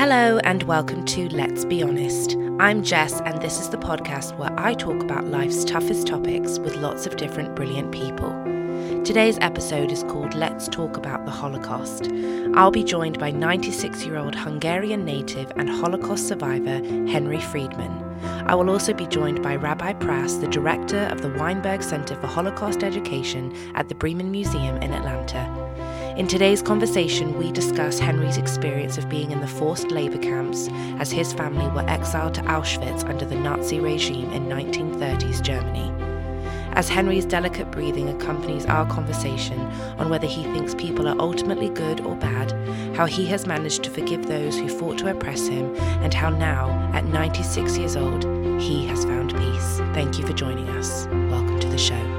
Hello, and welcome to Let's Be Honest. I'm Jess, and this is the podcast where I talk about life's toughest topics with lots of different brilliant people. Today's episode is called Let's Talk About the Holocaust. I'll be joined by 96 year old Hungarian native and Holocaust survivor Henry Friedman. I will also be joined by Rabbi Prass, the director of the Weinberg Center for Holocaust Education at the Breman Museum in Atlanta. In today's conversation, we discuss Henry's experience of being in the forced labor camps as his family were exiled to Auschwitz under the Nazi regime in 1930s Germany. As Henry's delicate breathing accompanies our conversation on whether he thinks people are ultimately good or bad, how he has managed to forgive those who fought to oppress him, and how now, at 96 years old, he has found peace. Thank you for joining us. Welcome to the show.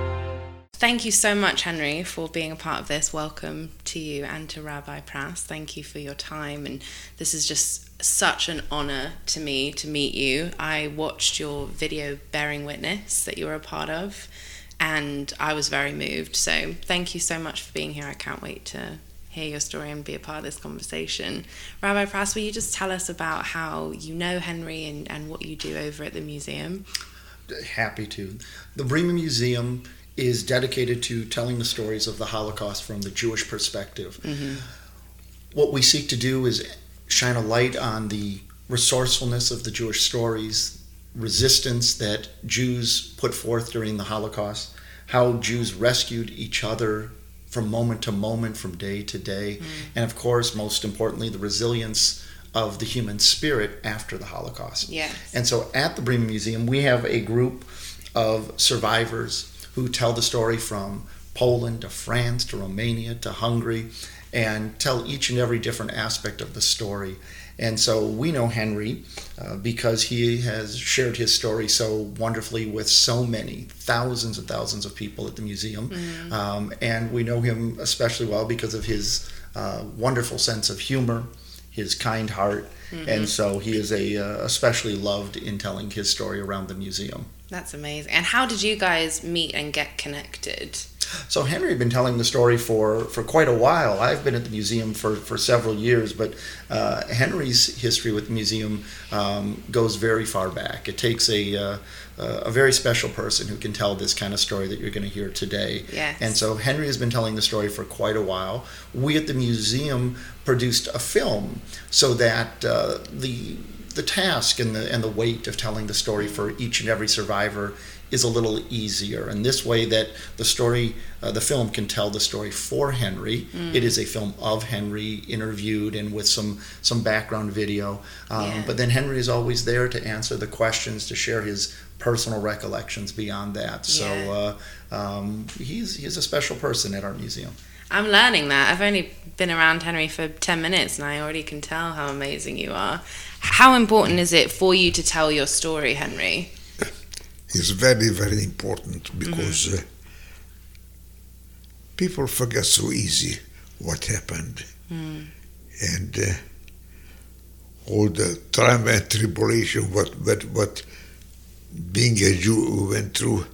Thank you so much, Henry, for being a part of this. Welcome to you and to Rabbi Prass. Thank you for your time. And this is just such an honor to me to meet you. I watched your video bearing witness that you were a part of, and I was very moved. So thank you so much for being here. I can't wait to hear your story and be a part of this conversation. Rabbi Prass, will you just tell us about how you know Henry and, and what you do over at the museum? Happy to. The Breman Museum is dedicated to telling the stories of the Holocaust from the Jewish perspective. Mm-hmm. What we seek to do is shine a light on the resourcefulness of the Jewish stories, resistance that Jews put forth during the Holocaust, how Jews rescued each other from moment to moment, from day to day, mm. and of course, most importantly, the resilience of the human spirit after the Holocaust. Yes. And so at the Breman Museum, we have a group of survivors who tell the story from Poland to France to Romania to Hungary and tell each and every different aspect of the story. And so we know Henry uh, because he has shared his story so wonderfully with so many thousands and thousands of people at the museum. Mm. Um, and we know him especially well because of his uh, wonderful sense of humor, his kind heart. Mm-hmm. And so he is a uh, especially loved in telling his story around the museum. That's amazing. And how did you guys meet and get connected? So Henry had been telling the story for, for quite a while. I've been at the museum for, for several years, but uh, Henry's history with the museum um, goes very far back. It takes a uh, a very special person who can tell this kind of story that you're going to hear today. Yes. And so Henry has been telling the story for quite a while. We at the museum produced a film so that uh, the the task and the and the weight of telling the story for each and every survivor is a little easier. And this way, that the story, uh, the film can tell the story for Henry. Mm. It is a film of Henry, interviewed and with some some background video. Um, yeah. But then Henry is always there to answer the questions, to share his personal recollections beyond that. So yeah. uh, um, he's he's a special person at our museum. I'm learning that. I've only been around Henry for 10 minutes and I already can tell how amazing you are. How important is it for you to tell your story, Henry? It's very, very important because mm-hmm. uh, people forget so easy what happened. Mm. And uh, all the trauma and tribulation, what, what, what being a Jew went through,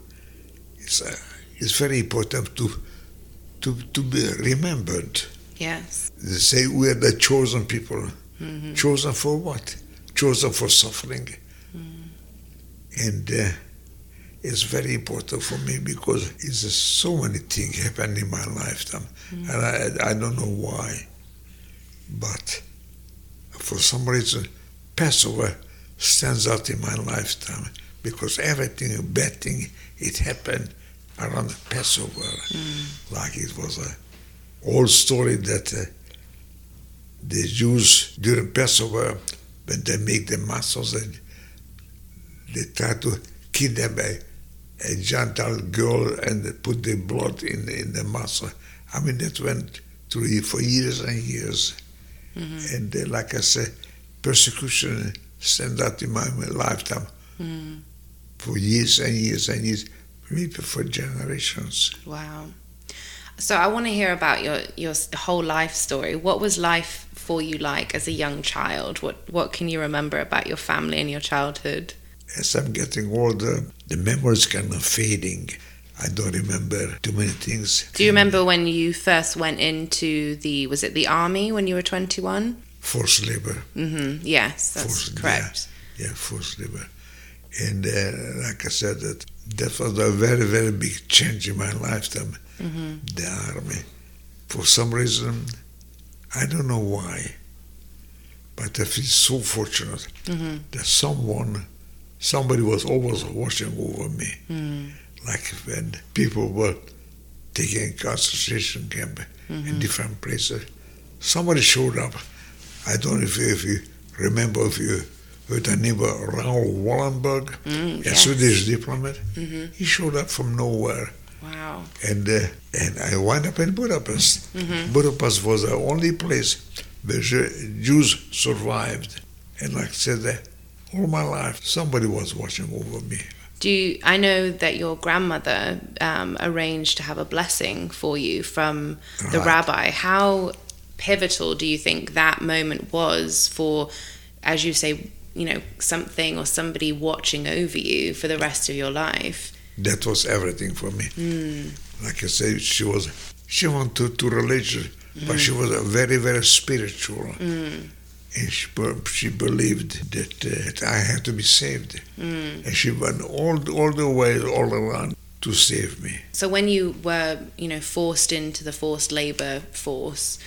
is, uh, is very important to, to, to be remembered. Yes. They say we are the chosen people. Mm-hmm. Chosen for what? Chosen for suffering. Mm. And uh, it's very important for me because it's so many things happened in my lifetime, mm. and I, I don't know why. But for some reason, Passover stands out in my lifetime because everything, bad thing, it happened around the Passover. Mm. Like it was a old story that uh, the Jews during Passover, when they make the matzos, and they try to kidnap a, a Gentile girl and put the blood in, in the matzo. I mean, that went through for years and years. Mm-hmm. And uh, like I said, persecution stand out in my, my lifetime mm. for years and years and years, maybe for generations. Wow. So I want to hear about your your whole life story. What was life for you like as a young child? What what can you remember about your family and your childhood? As I'm getting older, the memories kind of fading. I don't remember too many things. Do you remember when you first went into the was it the army when you were 21? forced labor. hmm Yes, that's Forced- correct. Yeah, forced labor. And uh, like I said, that that was a very, very big change in my lifetime. hmm The army. For some reason, I don't know why, but I feel so fortunate hmm that someone, somebody was always watching over me. mm Like when people were taken concentration camp in different places, somebody showed up. I don't know if, if you remember if you the name of Raoul Wallenberg, Mm, a. Swedish diplomat. hmm He showed up from nowhere, Wow. and uh, and I wound up in Budapest. hmm Budapest was the only place where Jews survived, and like I said, uh, all my life somebody was watching over me. Do you, I know that your grandmother um, arranged to have a blessing for you from the Right. rabbi. How pivotal do you think that moment was for, as you say, you know, something or somebody watching over you for the rest of your life? That was everything for me. Mm. like I said she was she went to, to religion, but she was a very very spiritual, Mm. and she she believed that, uh, that I had to be saved, Mm. and she went all all the way all around to save me. So when you were, you know, forced into the forced labor force,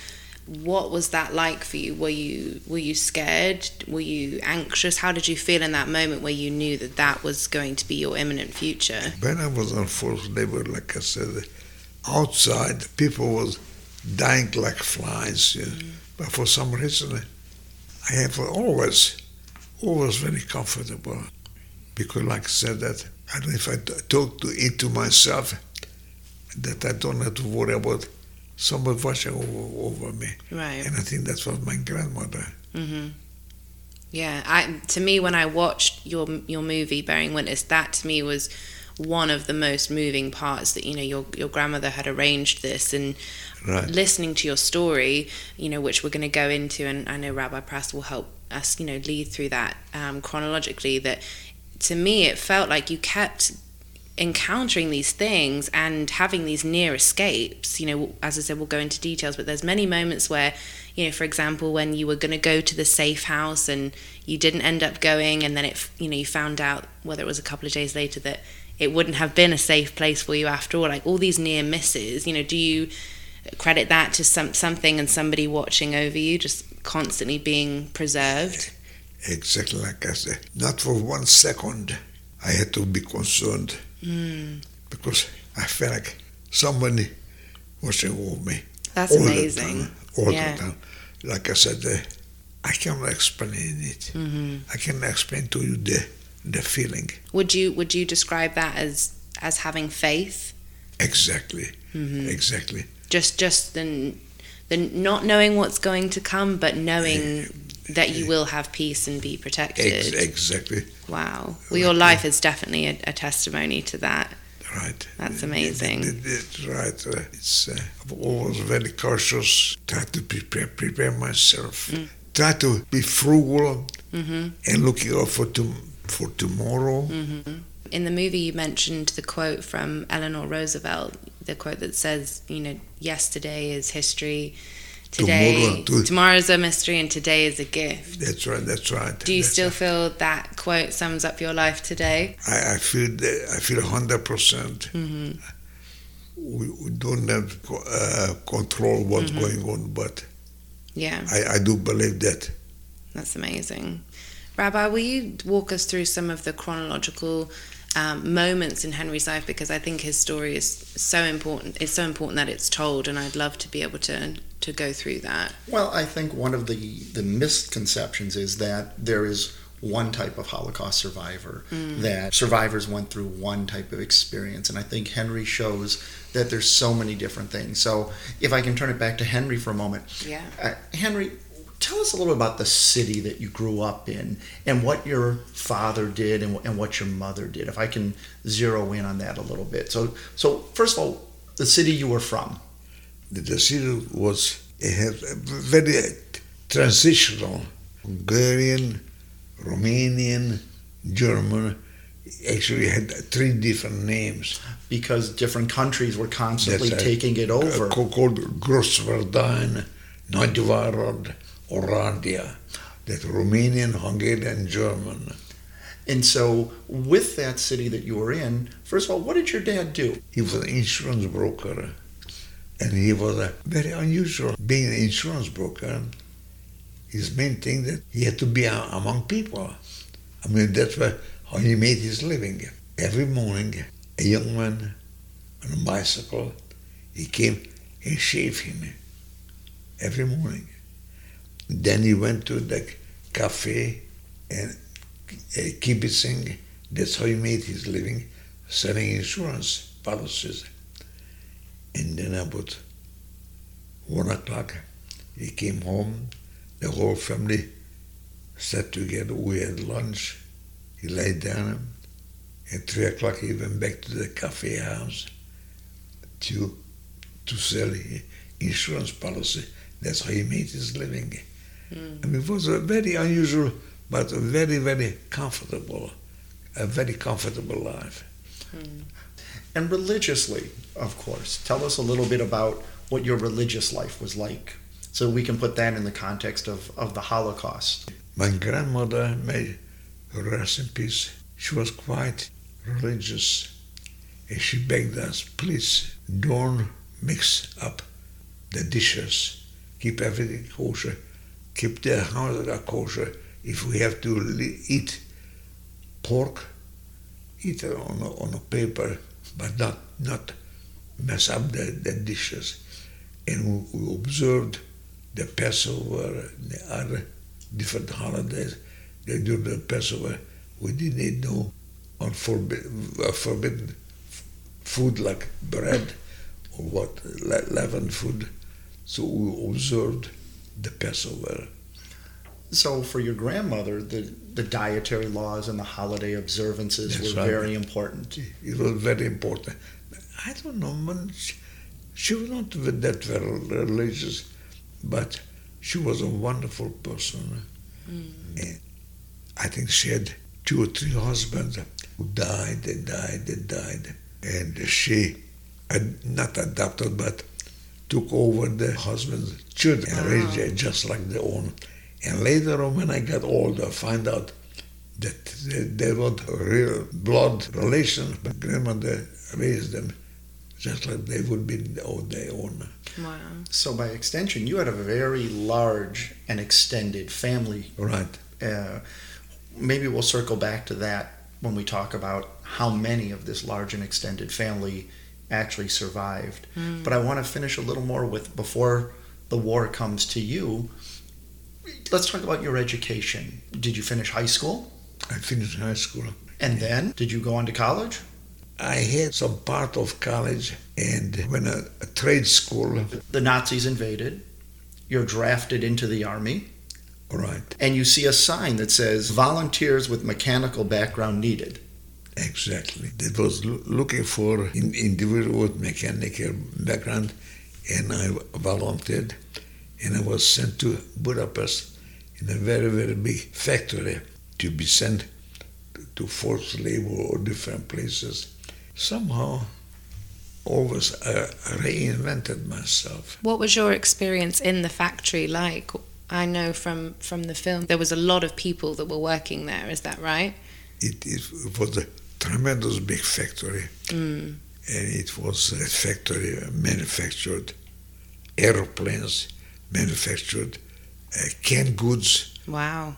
what was that like for you? Were you were you scared? Were you anxious? How did you feel in that moment where you knew that that was going to be your imminent future? When I was on forced labor, like I said, outside people was dying like flies, you know. Mm. but for some reason, I have always always very comfortable because, like I said, that I don't know if i talk to it to myself that I don't have to worry about somebody watching over, over me, Right. and I think that was my grandmother. hmm Yeah, I to me when I watched your your movie Bearing Witness, that to me was one of the most moving parts. That you know your your grandmother had arranged this, and Right. listening to your story, you know, which we're going to go into, and I know Rabbi Prass will help us, you know, lead through that um, chronologically. That to me, it felt like you kept encountering these things and having these near escapes. You know, as I said, we'll go into details, but there's many moments where, you know, for example, when you were going to go to the safe house and you didn't end up going, and then it, you know, you found out whether it was a couple of days later that it wouldn't have been a safe place for you after all. Like all these near misses. You know, do you credit that to some something and somebody watching over you, just constantly being preserved? Exactly like I said. Not for one second I had to be concerned Mm, because I felt like somebody was over me. that's all the time. All Yeah. the time. Like I said, uh, I cannot explain it. hmm I cannot explain to you the the feeling. Would you would you describe that as as having faith? Exactly. hmm Exactly. Just just the the not knowing what's going to come, but knowing that you will have peace and be protected. Ex- exactly. Wow. Well, your life is definitely a, a testimony to that. Right. That's amazing. It- it- it's right. Uh, it's uh, I'm always very cautious. Try to prepare prepare myself. Mm. Try to be frugal hmm and looking out for to, for tomorrow. hmm In the movie, you mentioned the quote from Eleanor Roosevelt, the quote that says, you know, yesterday is history, today, Tomorrow- to- tomorrow's a mystery, and today is a gift. That's right. That's right. Do you That's still right. feel that quote sums up your life today? I, I feel that, I feel hundred percent. hmm We, we don't have uh, control what's Mhm. going on, but Yeah, I, I do believe that. that's amazing. Rabbi, will you walk us through some of the chronological um, moments in Henry's life? Because I think his story is so important. It's so important that it's told, and I'd love to be able to to go through that. Well, I think one of the, the misconceptions is that there is one type of Holocaust survivor, that survivors went through one type of experience. And I think Henry shows that there's so many different things. So if I can turn it back to Henry for a moment. Yeah. Uh, Henry, tell us a little bit about the city that you grew up in and what your father did and, and what your mother did. If I can zero in on that a little bit. So, so first of all, the city you were from. The city was a very transitional Hungarian, Romanian, German. Actually, had three different names. because different countries were constantly That's taking it over. Called Grosswardein, Nagyvárad, Oradea, that Romanian, Hungarian, German. And so, with that city that you were in, first of all, what did your dad do? He was an insurance broker, and he was a very unusual. Being an insurance broker, his main thing that he had to be among people. I mean, that's where, how he made his living. Every morning, a young man on a bicycle, he came and shaved him every morning. Then he went to the cafe and uh, kibitzing. That's how he made his living, selling insurance policies. And then about one o'clock, he came home. The whole family sat together. We had lunch. He lay down. At three o'clock, he went back to the cafe house to to sell insurance policy. That's how he made his living. Mm. I it was a very unusual, but a very, very comfortable, a very comfortable life. Mm. And religiously, of course, tell us a little bit about what your religious life was like, so we can put that in the context of, of the Holocaust. My grandmother, may rest in peace, she was quite religious, and she begged us, please don't mix up the dishes, keep everything kosher, keep the house kosher. If we have to eat pork, eat it on a, on a paper, but not not mess up the, the dishes. And we, we observed the Passover, the other different holidays. They do the Passover. We didn't know on forbidden, uh, forbidden food like bread or what, leavened food. So we observed the Passover. So for your grandmother, the, the dietary laws and the holiday observances That's were right. very important. It was very important. I don't know, man, she, she was not that very religious, but she was a wonderful person. Mm. I think she had two or three husbands who died and died and died. And she had not adopted, but took over the husband's children and raised it just like their own. And later on, when I got older, I find out that they, they were real blood relations, but grandmother raised them just like they would be their own. Wow. So by extension, you had a very large and extended family. Right. Uh, maybe we'll circle back to that when we talk about how many of this large and extended family actually survived. Mm. But I want to finish a little more with before the war comes to you. Let's talk about your education. Did you finish high school? I finished high school. And then, did you go on to college? I had some part of college and when a, a trade school. The Nazis invaded. You're drafted into the army. Right. And you see a sign that says volunteers with mechanical background needed. Exactly. It was looking for in, individual with mechanical background, and I volunteered, and I was sent to Budapest in a very, very big factory to be sent to forced labor or different places. Somehow, always uh, reinvented myself. What was your experience in the factory like? I know from, from the film there was a lot of people that were working there, is that right? It, it was a tremendous big factory. Mm. And it was that factory manufactured airplanes, manufactured uh, canned goods. Wow.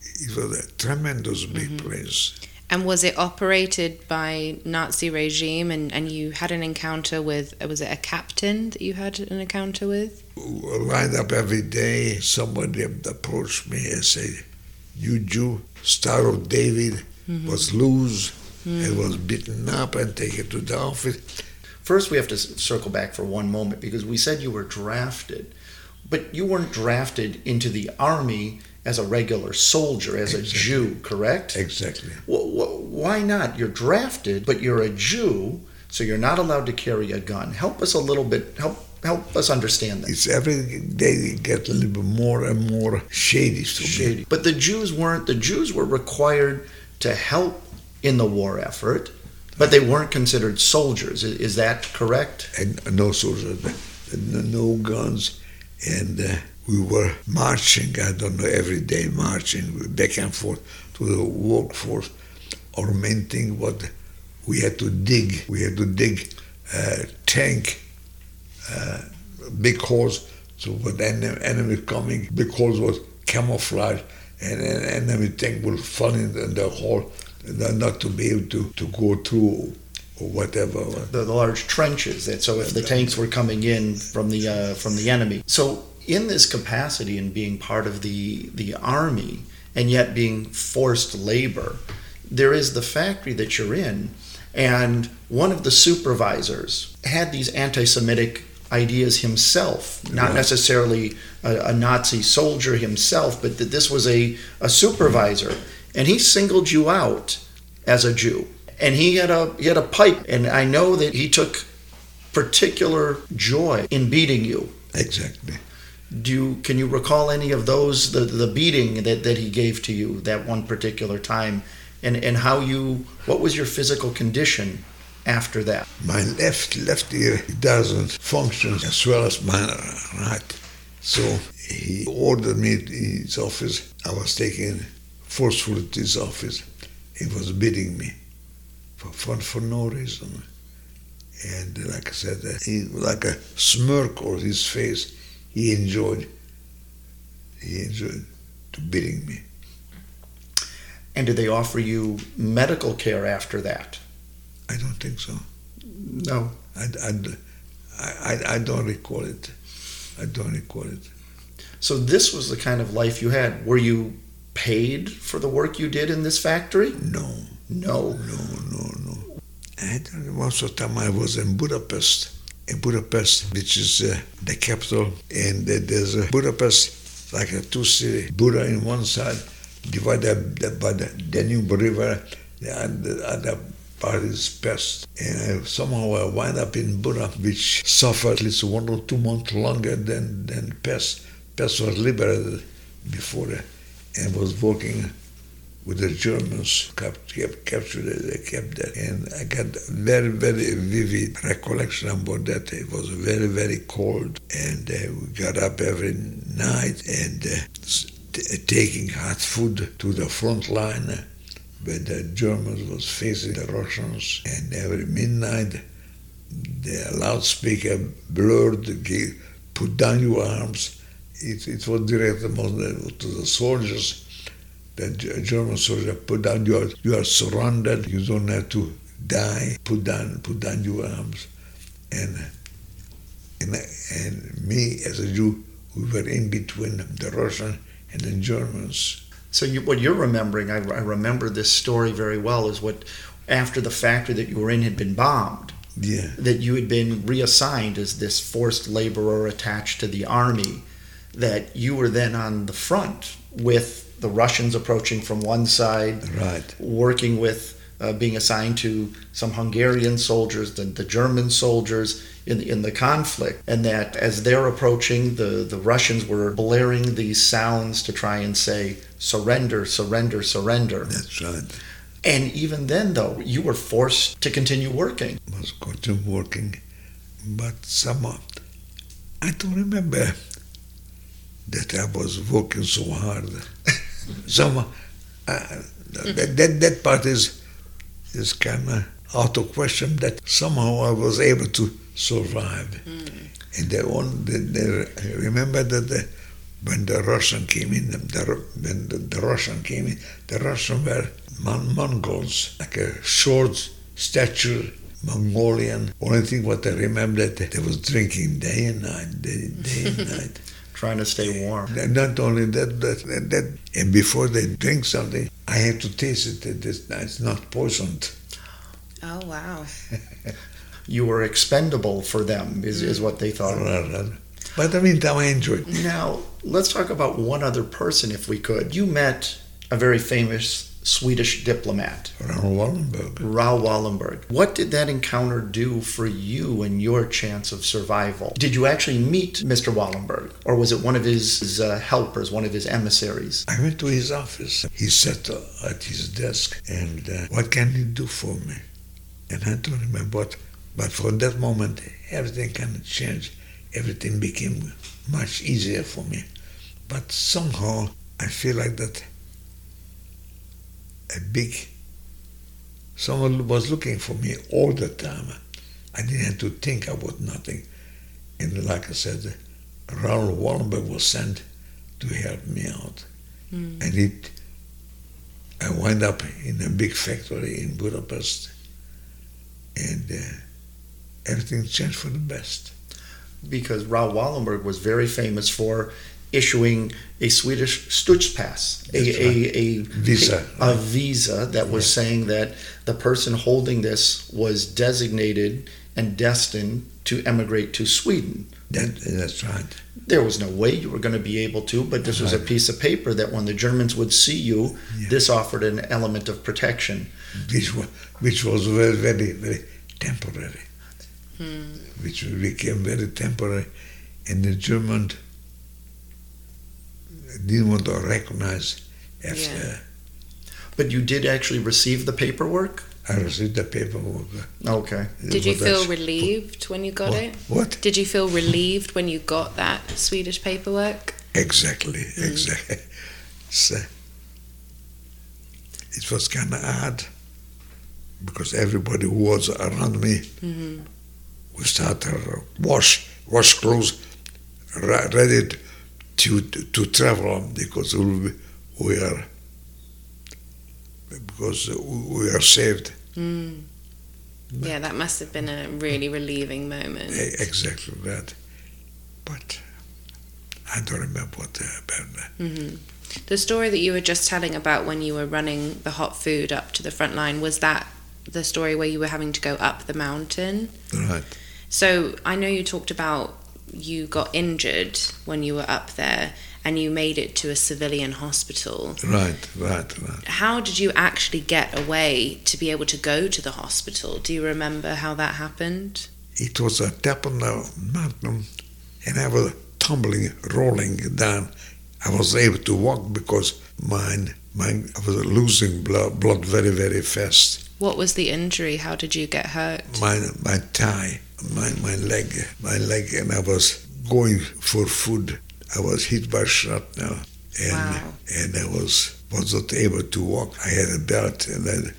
It was a tremendous big mm-hmm. place. And was it operated by Nazi regime? And, and you had an encounter with was it a captain that you had an encounter with? Lined up every day, somebody approached me and said, "You Jew, Star of David, mm-hmm. was loose mm. and was beaten up and taken to the office." First, we have to circle back for one moment because we said you were drafted, but you weren't drafted into the army as a regular soldier, as exactly. a Jew, correct? Exactly. Well, why not? You're drafted, but you're a Jew, so you're not allowed to carry a gun. Help us a little bit. Help help us understand that. It's every day get a little bit more and more shady. shady. But the Jews weren't. The Jews were required to help in the war effort, but they weren't considered soldiers. Is, that correct? And no soldiers, no guns, and uh, we were marching, I don't know, every day marching back and forth to the workforce. Thing was we had to dig. We had to dig a tank, uh, big holes. So when enemy, enemy coming, big holes was camouflage, and an enemy tank will fall in the hole, not to be able to, to go through or whatever. The, the large trenches. That so if the tanks were coming in from the uh, from the enemy. So in this capacity and being part of the the army and yet being forced labor, there is the factory that you're in, and one of the supervisors had these anti-Semitic ideas himself, not right. necessarily a, a, Nazi soldier himself, but that this was a, a supervisor, and he singled you out as a Jew and he had a he had a pipe, and I know that he took particular joy in beating you. Exactly. Do you, can you recall any of those the the beating that, that he gave to you that one particular time, and and how you what was your physical condition after that? My left left ear doesn't function as well as my right, so he ordered me to his office. I was taken forcefully to his office. He was beating me for, fun for no reason. And like I said, uh, he, like a smirk on his face, he enjoyed. He enjoyed to beating me. And did they offer you medical care after that? I don't think so. No. I, I, I, I don't recall it. I don't recall it. So this was the kind of life you had. Were you paid for the work you did in this factory? No. No. No, no, no. And of the time I was in Budapest. In Budapest, which is uh, the capital, and uh, there's a Budapest, like a two city, Buda in one side, divided by the Danube River, and the other part is Pest. And I, somehow I wind up in Buda, which suffered at least one or two months longer than, than Pest. Pest was liberated before uh, and was working with the Germans kept, kept captured they kept that. And I got very, very vivid recollection about that. It was very, very cold, and uh, we got up every night and uh, t- taking hot food to the front line where the Germans was facing the Russians. And every midnight, the loudspeaker blurred, put down your arms. It, it was directed to the soldiers the German soldier put down your, you are surrounded, you don't have to die, put down, put down your arms. And, and, and me as a Jew, we were in between the Russians and the Germans. So you, what you're remembering, I, I remember this story very well, is what after the factory that you were in had been bombed, yeah. that you had been reassigned as this forced laborer attached to the army, that you were then on the front with the Russians approaching from one side, right. working with uh, being assigned to some Hungarian soldiers, the, the German soldiers in the, in the conflict, and that as they're approaching, the, the Russians were blaring these sounds to try and say, surrender, surrender, surrender. That's right. And even then, though, you were forced to continue working. I was continue working, but somehow, I don't remember that I was working so hard. so uh, that, that, that part is, is kind of out of question that somehow I was able to survive. Mm. And the one, the, the, remember that the, when the Russian came in, the, when the, the Russian came in, the Russian were Mon- Mongols, like a short stature Mongolian. Only thing what I remember that they was drinking day and night, day, day and night trying to stay warm. Not only that, that, that, that, and before they drink something, I have to taste it that it's, it's not poisoned. Oh, wow. you were expendable for them, is, is what they thought. But I mean, that I enjoyed Now, let's talk about one other person, if we could. You met a very famous Swedish diplomat. Raoul Wallenberg. Raoul Wallenberg. What did that encounter do for you and your chance of survival? Did you actually meet Mr. Wallenberg, or was it one of his uh, helpers, one of his emissaries? I went to his office. He sat at his desk, and uh, what can you do for me? And I don't remember what, but from that moment, everything kind of changed. everything became much easier for me. But somehow I feel like that a big someone was looking for me all the time. I didn't have to think about nothing. And like I said, Raoul Wallenberg was sent to help me out. Mm. And it I wound up in a big factory in Budapest and uh, everything changed for the best. Because Raoul Wallenberg was very famous for issuing a Swedish Schutzpass, a, That's a, a Visa, a, right. visa that was saying that the person holding this was designated and destined to emigrate to Sweden. That, that's right. There was no way you were going to be able to, but this was a piece of paper that when the Germans would see you, Yeah. this offered an element of protection. Which was, which was very, very, very temporary. Hmm. Which became very temporary. And the German didn't want to recognize after Yeah. But you did actually receive the paperwork? I received the paperwork. Okay. Did you feel relieved when you got what, it? What? Did you feel relieved when you got that Swedish paperwork? Exactly, exactly. So, it was kind of odd because everybody who was around me, hmm we started wash, wash clothes, re- ready to, to travel because we we are because we are saved. Mm. Yeah, that must have been a really relieving moment. Exactly that. But I don't remember what uh, about that. hmm The story that you were just telling about when you were running the hot food up to the front line was that the story where you were having to go up the mountain? Right. So I know you talked about you got injured when you were up there and you made it to a civilian hospital. Right, right, right. How did you actually get away to be able to go to the hospital? Do you remember how that happened? It was a tap on the mountain, and I was tumbling, rolling down. I was able to walk because mine, mine, I was losing blood, blood very, very fast. What was the injury? How did you get hurt? My, my thigh, my, my leg, my leg, and I was going for food. I was hit by now, and Wow. and I was was not able to walk. I had a belt, and I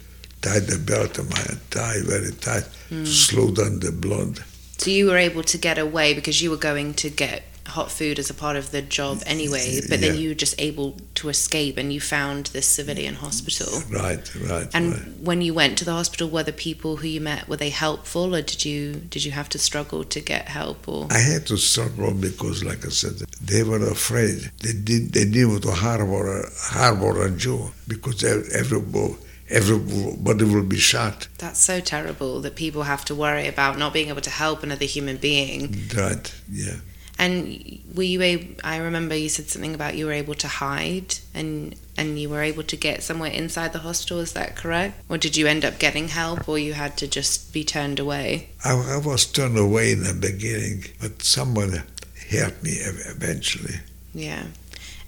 tied the belt on my thigh very tight to hmm. slow down the blood. So you were able to get away because you were going to get hot food as a part of the job anyway, but then Yeah. you were just able to escape and you found this civilian hospital. Right, right, And right. when you went to the hospital, were the people who you met were they helpful, or did you did you have to struggle to get help? Or I had to struggle because, like I said, they were afraid. They did. They didn't want to harbor a, harbor a Jew because ev- everybody, everybody will be shot. that's so terrible that people have to worry about not being able to help another human being. Right? Yeah. And were you able? I remember you said something about you were able to hide and and you were able to get somewhere inside the hospital. Is that correct? Or did you end up getting help, or you had to just be turned away? I, I was turned away in the beginning, but someone helped me eventually. Yeah.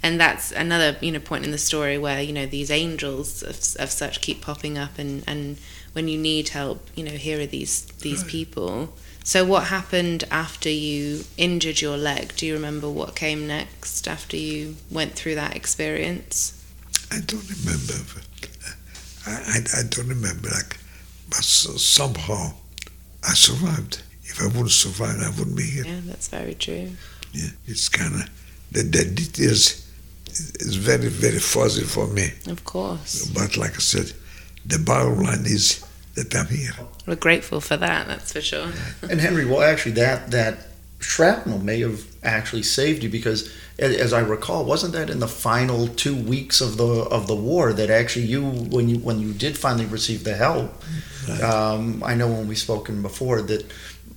And that's another, you know, point in the story where, you know, these angels of, of such keep popping up and, and when you need help, you know, here are these these people. So what happened after you injured your leg? Do you remember what came next after you went through that experience? I don't remember. Uh, I, I, I don't remember. Like, but somehow I survived. If I wouldn't survive, I wouldn't be here. Yeah, that's very true. Yeah, it's kind of the, the details is very very fuzzy for me. Of course. But like I said, the bottom line is that I'm here. We're grateful for that, that's for sure. And Henry, well, actually, that that shrapnel may have actually saved you because, as I recall, wasn't that in the final two weeks of the of the war that actually you, when you when you did finally receive the help, Right. um, I know when we've spoken before that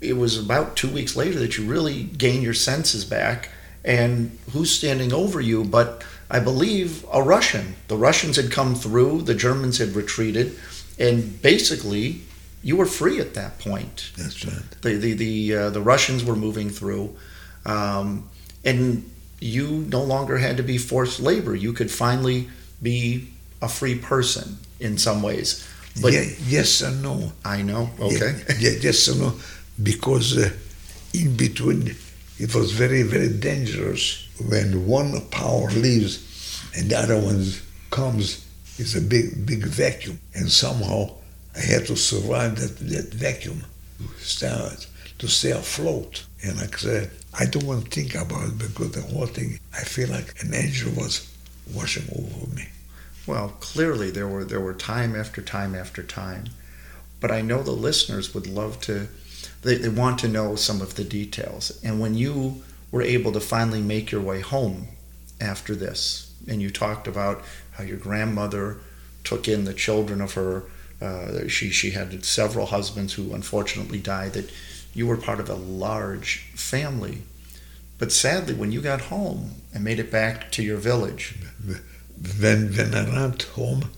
it was about two weeks later that you really gained your senses back. And who's standing over you? But I believe a Russian. The Russians had come through. The Germans had retreated, and basically, you were free at that point That's right. the the the, uh, the Russians were moving through, um, and you no longer had to be forced labor. You could finally be a free person in some ways. But yeah, yes and no. I know. Okay. Yeah, yeah, yes and no. Because uh, in between, it was very, very dangerous when one power leaves and the other one comes. It's a big, big vacuum, and somehow I had to survive that, that vacuum to stay, afloat. And I said, I don't want to think about it because the whole thing, I feel like an angel was washing over me. Well, clearly there were there were time after time after time, but I know the listeners would love to. They, they want to know some of the details. And when you were able to finally make your way home after this, and you talked about how your grandmother took in the children of her. Uh, she she had several husbands who unfortunately died. That you were part of a large family. But sadly, when you got home and made it back to your village, when when I went home,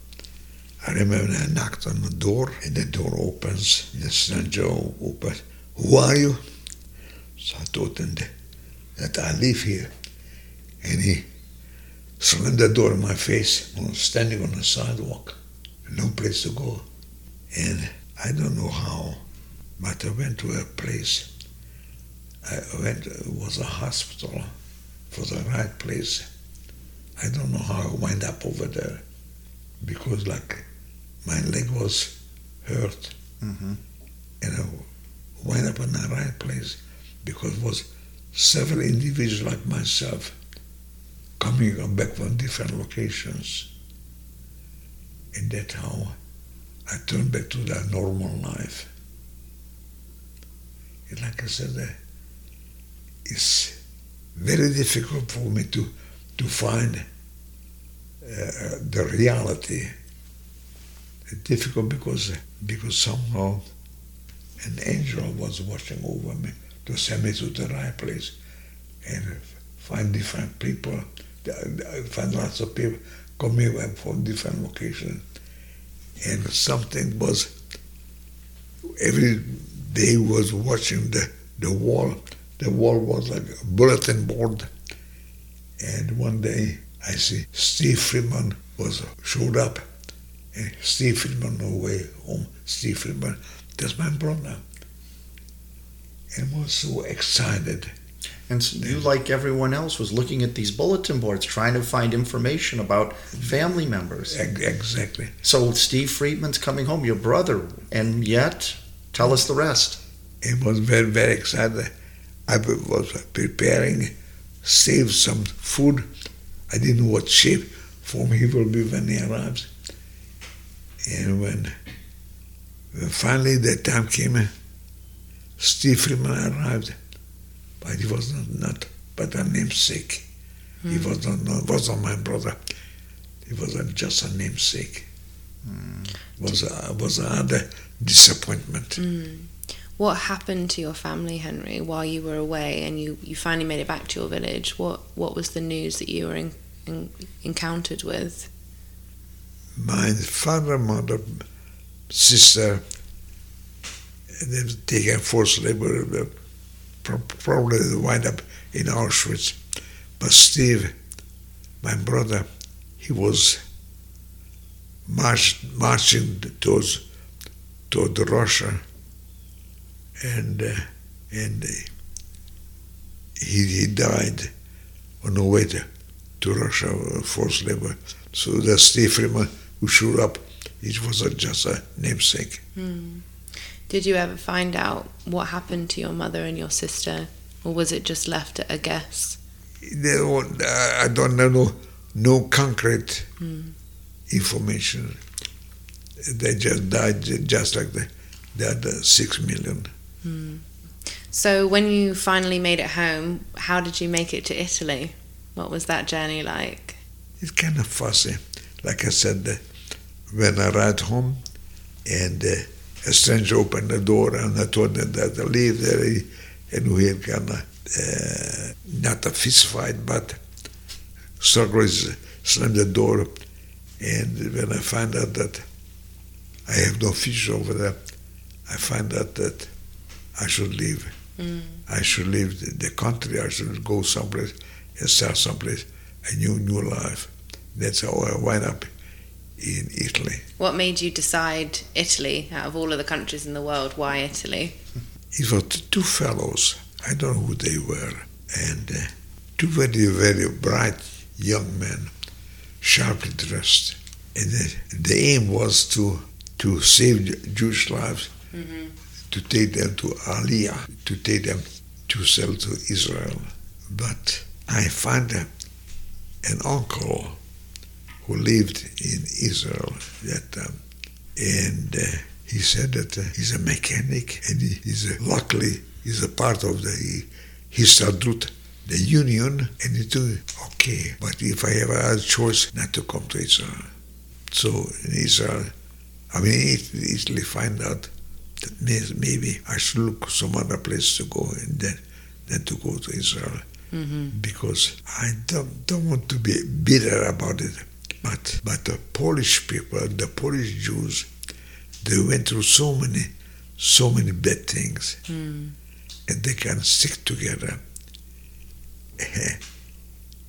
I remember I knocked on the door, and the door opens. The stranger opens. Who are you? So I told him that I live here, and he slammed the door in my face. I was standing on the sidewalk, no place to go, and I don't know how, but I went to a place. I went it was a hospital for the right place I don't know how I wind up over there because like my leg was hurt mm-hmm. and I wind up in the right place because it was several individuals like myself coming back from different locations and that's how I turned back to that normal life. And like I said, uh, it's very difficult for me to to find uh, the reality. It's difficult because because somehow an angel was watching over me to send me to the right place and find different people, Uh, lots of people coming from different locations. And something was every day was watching the, the wall. The wall was like a bulletin board and one day I see Steve Friedman was uh, showed up. And Steve Friedman, the way home, Steve Friedman, that's my brother. And was so excited. And so you, like everyone else, was looking at these bulletin boards, trying to find information about family members. Exactly. So Steve Friedman's coming home, your brother, and yet, tell us the rest. It was very, very excited. I was preparing save some food. I didn't know what shape form he will be when he arrives. And when, when finally the time came, Steve Friedman arrived, but he was not, not but a namesake. Mm. He was not, not wasn't my brother. He was just a namesake. Mm. Was a, was another disappointment. Mm what happened to your family, Henry, while you were away and you, you finally made it back to your village? What what was the news that you were in, in, encountered with? My father, mother, sister, they were taken forced labor, probably wind up in Auschwitz. But Steve, my brother, he was marched, marching towards toward Russia and uh, and he, he died on the way to, to Russia, uh, forced labor. So the Steve Friedman who showed up, it was just a namesake. Hmm. Did you ever find out what happened to your mother and your sister, or was it just left at a guess? I don't know no, concrete hmm. information. They just died just like the, the other six million. Hmm. So, when you finally made it home, how did you make it to Italy? What was that journey like? It's kind of fussy. Like I said, uh, when I arrived home and uh, a stranger opened the door and I told them that I live there and we kind uh, not a fist fight, but struggles slammed the door. And when I find out that I have no fish over there, I find out that I should leave. Mm. I should leave the, the, country. I should go someplace and start someplace a new new life. That's how I wind up in Italy. What made you decide Italy out of all of the countries in the world? Why Italy? It was two fellows. I don't know who they were. and uh, two very, very bright young men, sharply dressed. And the, the aim was to, to save Jewish lives, mm-hmm. to take them to Aliyah, to take them to sell to Israel. But I found uh, an uncle who lived in Israel that, um, and uh, he said that uh, he's a mechanic and he, he's a, luckily he's a part of the Histadrut, the union, and he okay. But if I have a choice not to come to Israel, so in Israel, I mean, easily find out that maybe I should look some other place to go and then, then to go to Israel. Mm-hmm. Because I don't, don't want to be bitter about it. But, but the Polish people, the Polish Jews, they went through so many, so many bad things. Mm. And they can stick together.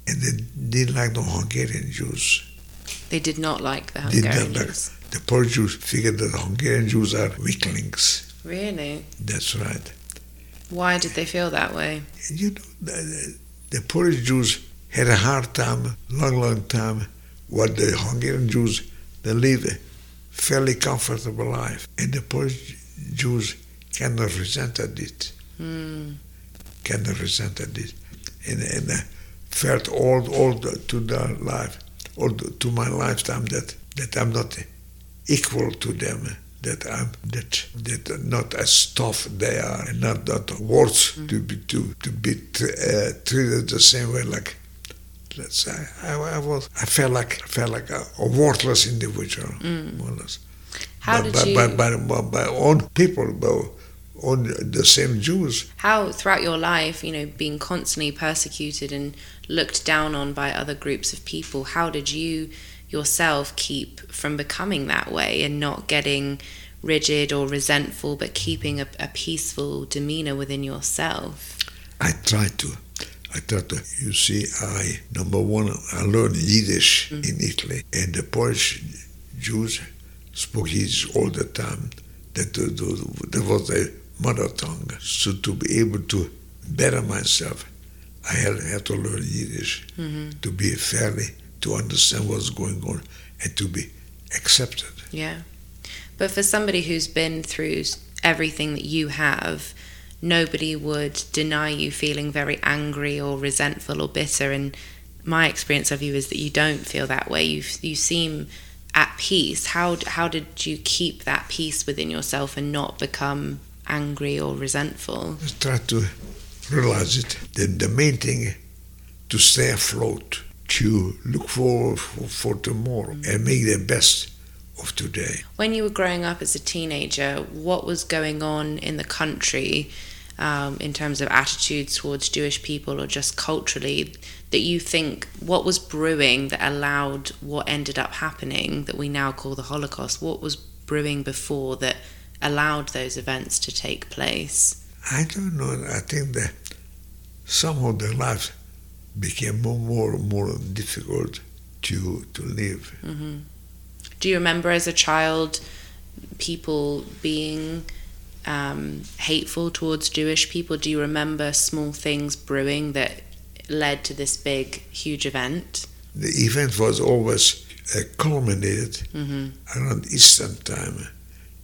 and they didn't like the Hungarian Jews. They did not like the Hungarian like, Jews. The Polish Jews figured that the Hungarian Jews are weaklings. Really? That's right. Why did they feel that way? You know, the, the Polish Jews had a hard time, long, long time, what the Hungarian Jews, they live a fairly comfortable life. And the Polish Jews kind of resented it. Mm. Kind of resented it. And, and uh, felt all, all the, to their life or to my lifetime that, that I'm not equal to them, that I'm that that not as tough they are, and not that worth mm. to be to to be uh, treated the same way like. Let's say I, I, was I felt like I felt like a, a worthless individual, mm. more or less. How but, did but, you? By, by, by, by own people, by on the same Jews. How throughout your life, you know, being constantly persecuted and looked down on by other groups of people, how did you yourself keep from becoming that way and not getting rigid or resentful, but keeping a, a peaceful demeanor within yourself? I try to. I to. You see, I number one, I learned Yiddish mm-hmm. in Italy, and the Polish Jews spoke Yiddish all the time. That, that was their mother tongue. So to be able to better myself, I had, had to learn Yiddish mm-hmm. to be fairly, to understand what's going on, and to be accepted. Yeah. But for somebody who's been through everything that you have, nobody would deny you feeling very angry or resentful or bitter. And my experience of you is that you don't feel that way. You you seem at peace. How how did you keep that peace within yourself and not become angry or resentful? Just try to realize it. Then the main thing to stay afloat, to look forward for, for tomorrow mm-hmm. and make the best of today. When you were growing up as a teenager, what was going on in the country um, in terms of attitudes towards Jewish people or just culturally that you think what was brewing that allowed what ended up happening that we now call the Holocaust? What was brewing before that allowed those events to take place? I don't know. I think that some of their lives became more, and more and more difficult to to live. Mm-hmm. Do you remember as a child people being um, hateful towards Jewish people? Do you remember small things brewing that led to this big, huge event? The event was always uh, culminated mm-hmm. around Easter time.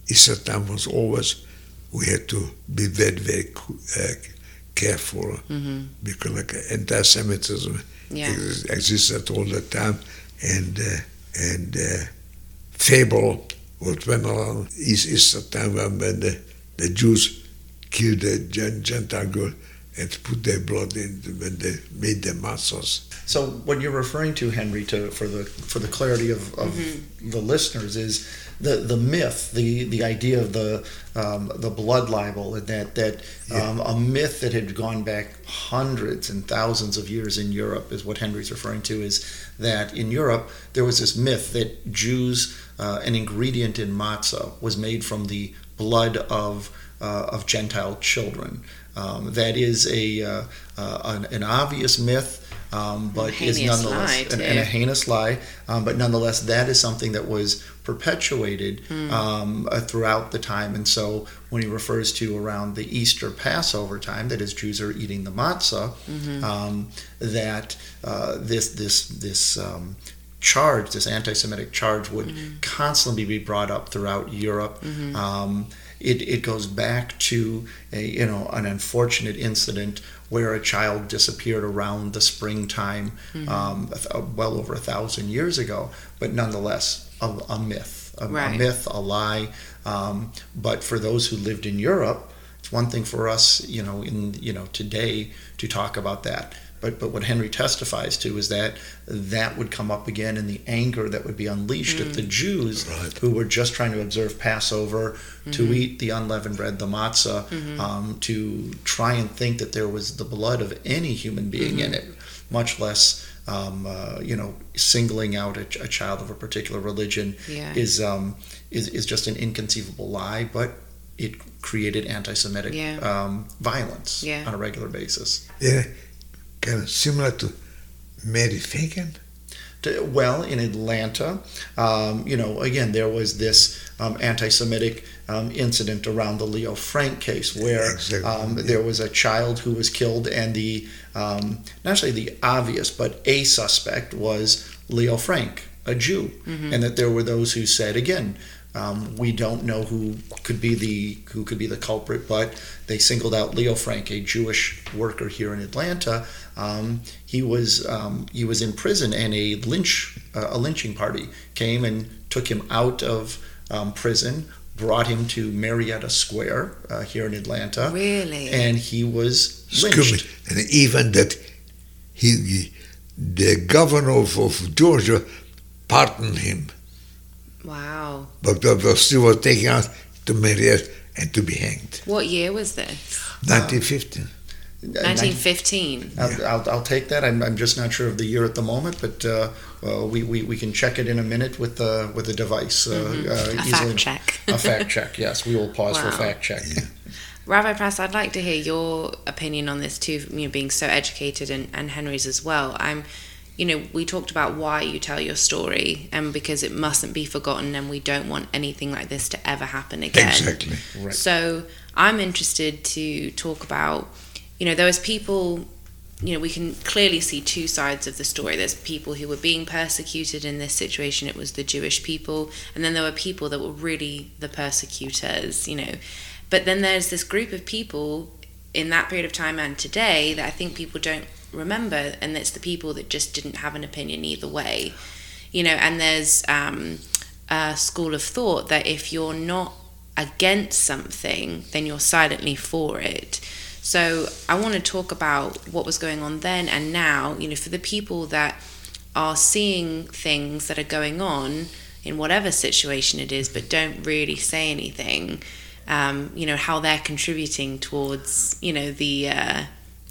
Easter time was always we had to be very, very uh, careful mm-hmm. because like anti-Semitism yeah. ex- existed all the time, and uh, and uh, fable what went on Easter time when the, the Jews killed the Gentile girl and put their blood in when they made the matzos. So what you're referring to, Henry, to for the for the clarity of, of mm-hmm. the listeners is the, the myth, the, the idea of the um, the blood libel, and that that um, a myth that had gone back hundreds and thousands of years in Europe is what Henry's referring to. Is that in Europe there was this myth that Jews, uh, an ingredient in matzo, was made from the blood of uh, of Gentile children. Um, that is a uh, uh, an, an, obvious myth. um, but is nonetheless and, and a heinous lie. Um, but nonetheless, that is something that was perpetuated Hmm. um, uh, throughout the time. And so, when he refers to around the Easter Passover time, that is, Jews are eating the matzo, Mm-hmm. um, that uh, this this this um, charge, this anti-Semitic charge, would Mm-hmm. constantly be brought up throughout Europe. Um, it, it goes back to a you know an unfortunate incident where a child disappeared around the springtime, Mm-hmm. um, well over a thousand years ago, but nonetheless a, a myth, a, a myth, a lie. Um, but for those who lived in Europe, it's one thing for us, you know, in you know today to talk about that. But but what Henry testifies to is that that would come up again in the anger that would be unleashed at the Jews Right. who were just trying to observe Passover, to eat the unleavened bread, the matzo, um, to try and think that there was the blood of any human being in it, much less. Um, uh, you know, singling out a, a child of a particular religion Yeah. is um, is is just an inconceivable lie, but it created anti-Semitic Yeah. um, violence Yeah. on a regular basis. Yeah, kind of similar to Mary Fagan. To- Well, in Atlanta, um, you know, again, there was this um, anti-Semitic um, incident around the Leo Frank case, where Exactly, um, yeah. there was a child who was killed, and the um, not necessarily the obvious, but a suspect was Leo Frank, a Jew, and that there were those who said again. Um, we don't know who could be the who could be the culprit, but they singled out Leo Frank, a Jewish worker here in Atlanta. Um, he was um, he was in prison, and a lynch uh, a lynching party came and took him out of um, prison, brought him to Marietta Square uh, here in Atlanta, Really? and he was lynched. And even that he, he- the governor of, of Georgia pardoned him, Wow. but they were still were taken out to Marietta and to be hanged. What year was this? 1915. 1915. I'll, I'll, I'll take that. I'm, I'm just not sure of the year at the moment, but uh, well, we, we, we can check it in a minute with the with the device. Uh, uh, Mm-hmm. A easily. fact check. a fact check. Yes, we will pause for Wow. fact check. Rabbi Press, I'd like to hear your opinion on this too, you know, being so educated and, and Henry's as well. I'm, you know, we talked about why you tell your story and because it mustn't be forgotten and we don't want anything like this to ever happen again. Exactly. Right. So I'm interested to talk about, you know, there was people, you know, we can clearly see two sides of the story. There's people who were being persecuted in this situation. It was the Jewish people, and then there were people that were really the persecutors, you know. But then there's this group of people in that period of time and today that I think people don't remember, and it's the people that just didn't have an opinion either way, you know. And there's um, a school of thought that if you're not against something, then you're silently for it. So I want to talk about what was going on then and now, you know, for the people that are seeing things that are going on in whatever situation it is, but don't really say anything. Um, you know how they're contributing towards you know the uh,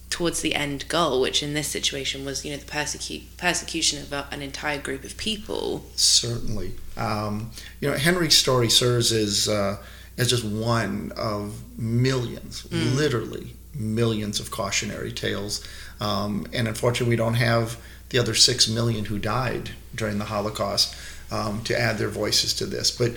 towards the end goal, which in this situation was you know the persecute persecution of a, an entire group of people. Certainly. Um, you know, Henry's story serves as uh, as just one of millions, literally millions of cautionary tales. Um, and unfortunately, we don't have the other six million who died during the Holocaust um, to add their voices to this. But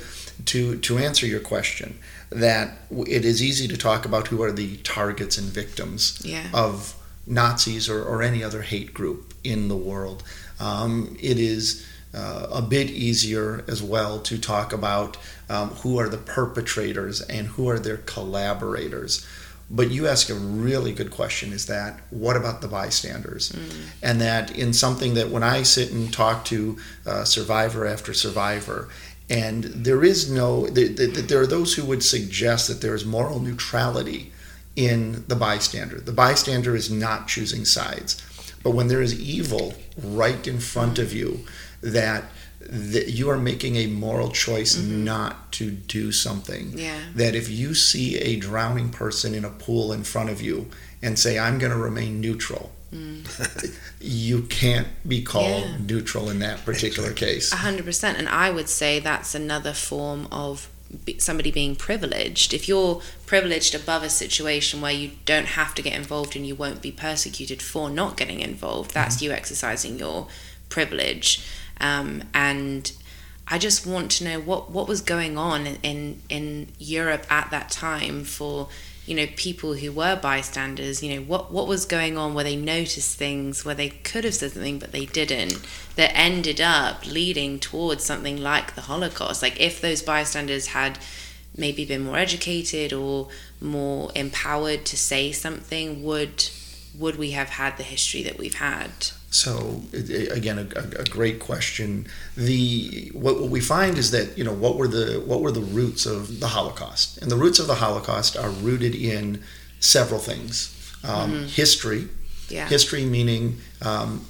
to to answer your question, that it is easy to talk about who are the targets and victims Yeah. of Nazis or, or any other hate group in the world. Um, it is uh, a bit easier as well to talk about um, who are the perpetrators and who are their collaborators. But you ask a really good question is that what about the bystanders? And that in something that when I sit and talk to uh, survivor after survivor, and there is no, th- th- th- there are those who would suggest that there is moral neutrality in the bystander. The bystander is not choosing sides. But when there is evil right in front of you, that that you are making a moral choice mm-hmm. not to do something. Yeah. That if you see a drowning person in a pool in front of you and say, I'm going to remain neutral, mm. you can't be called Yeah. neutral in that particular case. A hundred percent, and I would say that's another form of somebody being privileged. If you're privileged above a situation where you don't have to get involved and you won't be persecuted for not getting involved, that's mm-hmm. you exercising your privilege. Um, and I just want to know what, what was going on in, in Europe at that time for you know people who were bystanders. You know what what was going on? Where they noticed things? Where they could have said something but they didn't. That ended up leading towards something like the holocaust. Like if those bystanders had maybe been more educated or more empowered to say something would would we have had the history that we've had so again, a, a, great question. The what, what, we find is that you know what were the what were the roots of the Holocaust, and the roots of the Holocaust are rooted in several things: um, mm-hmm. history, yeah. history meaning um,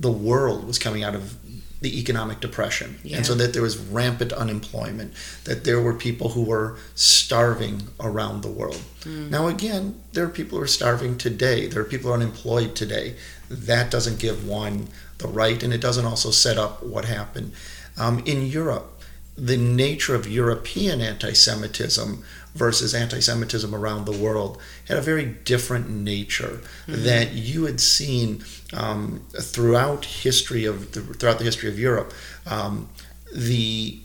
the world was coming out of the economic depression, yeah. and so that there was rampant unemployment, that there were people who were starving around the world. Mm. Now, again, there are people who are starving today. There are people who are unemployed today that doesn't give one the right, and it doesn't also set up what happened. Um, in Europe, the nature of European anti Semitism versus anti Semitism around the world had a very different nature mm-hmm. that you had seen um, throughout history of the, throughout the history of Europe. Um, the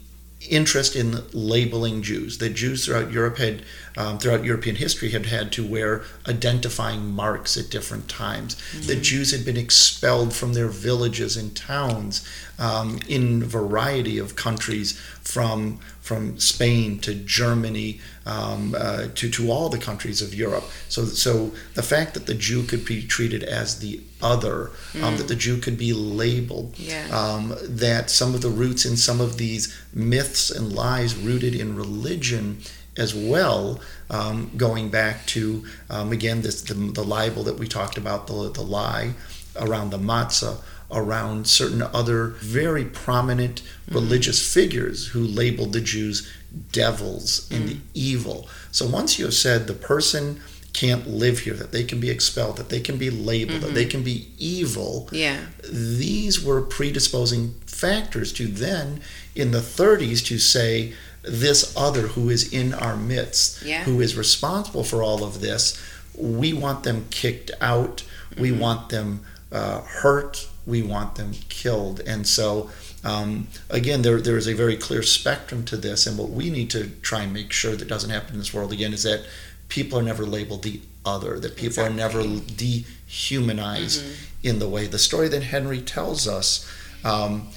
interest in labeling Jews. That Jews throughout Europe had, um, throughout European history, had had to wear identifying marks at different times. Mm-hmm. That Jews had been expelled from their villages and towns um, in a variety of countries, from from Spain to Germany um, uh, to to all the countries of Europe. So so the fact that the Jew could be treated as the other, um, mm. that the Jew could be labeled, yeah. um, that some of the roots in some of these myths and lies rooted in religion as well, um, going back to um, again this the, the libel that we talked about, the the lie around the matzo around certain other very prominent mm-hmm. religious figures who labeled the Jews devils and mm-hmm. evil. So once you have said the person can't live here, that they can be expelled, that they can be labeled, mm-hmm. that they can be evil, yeah. these were predisposing factors to then in the 30s to say this other who is in our midst, yeah. who is responsible for all of this, we want them kicked out, we mm-hmm. want them uh, hurt, we want them killed. And so, um, again, there, there is a very clear spectrum to this. And what we need to try and make sure that doesn't happen in this world again is that people are never labeled the other, that people exactly. are never dehumanized mm-hmm. in the way. The story that Henry tells us. Um,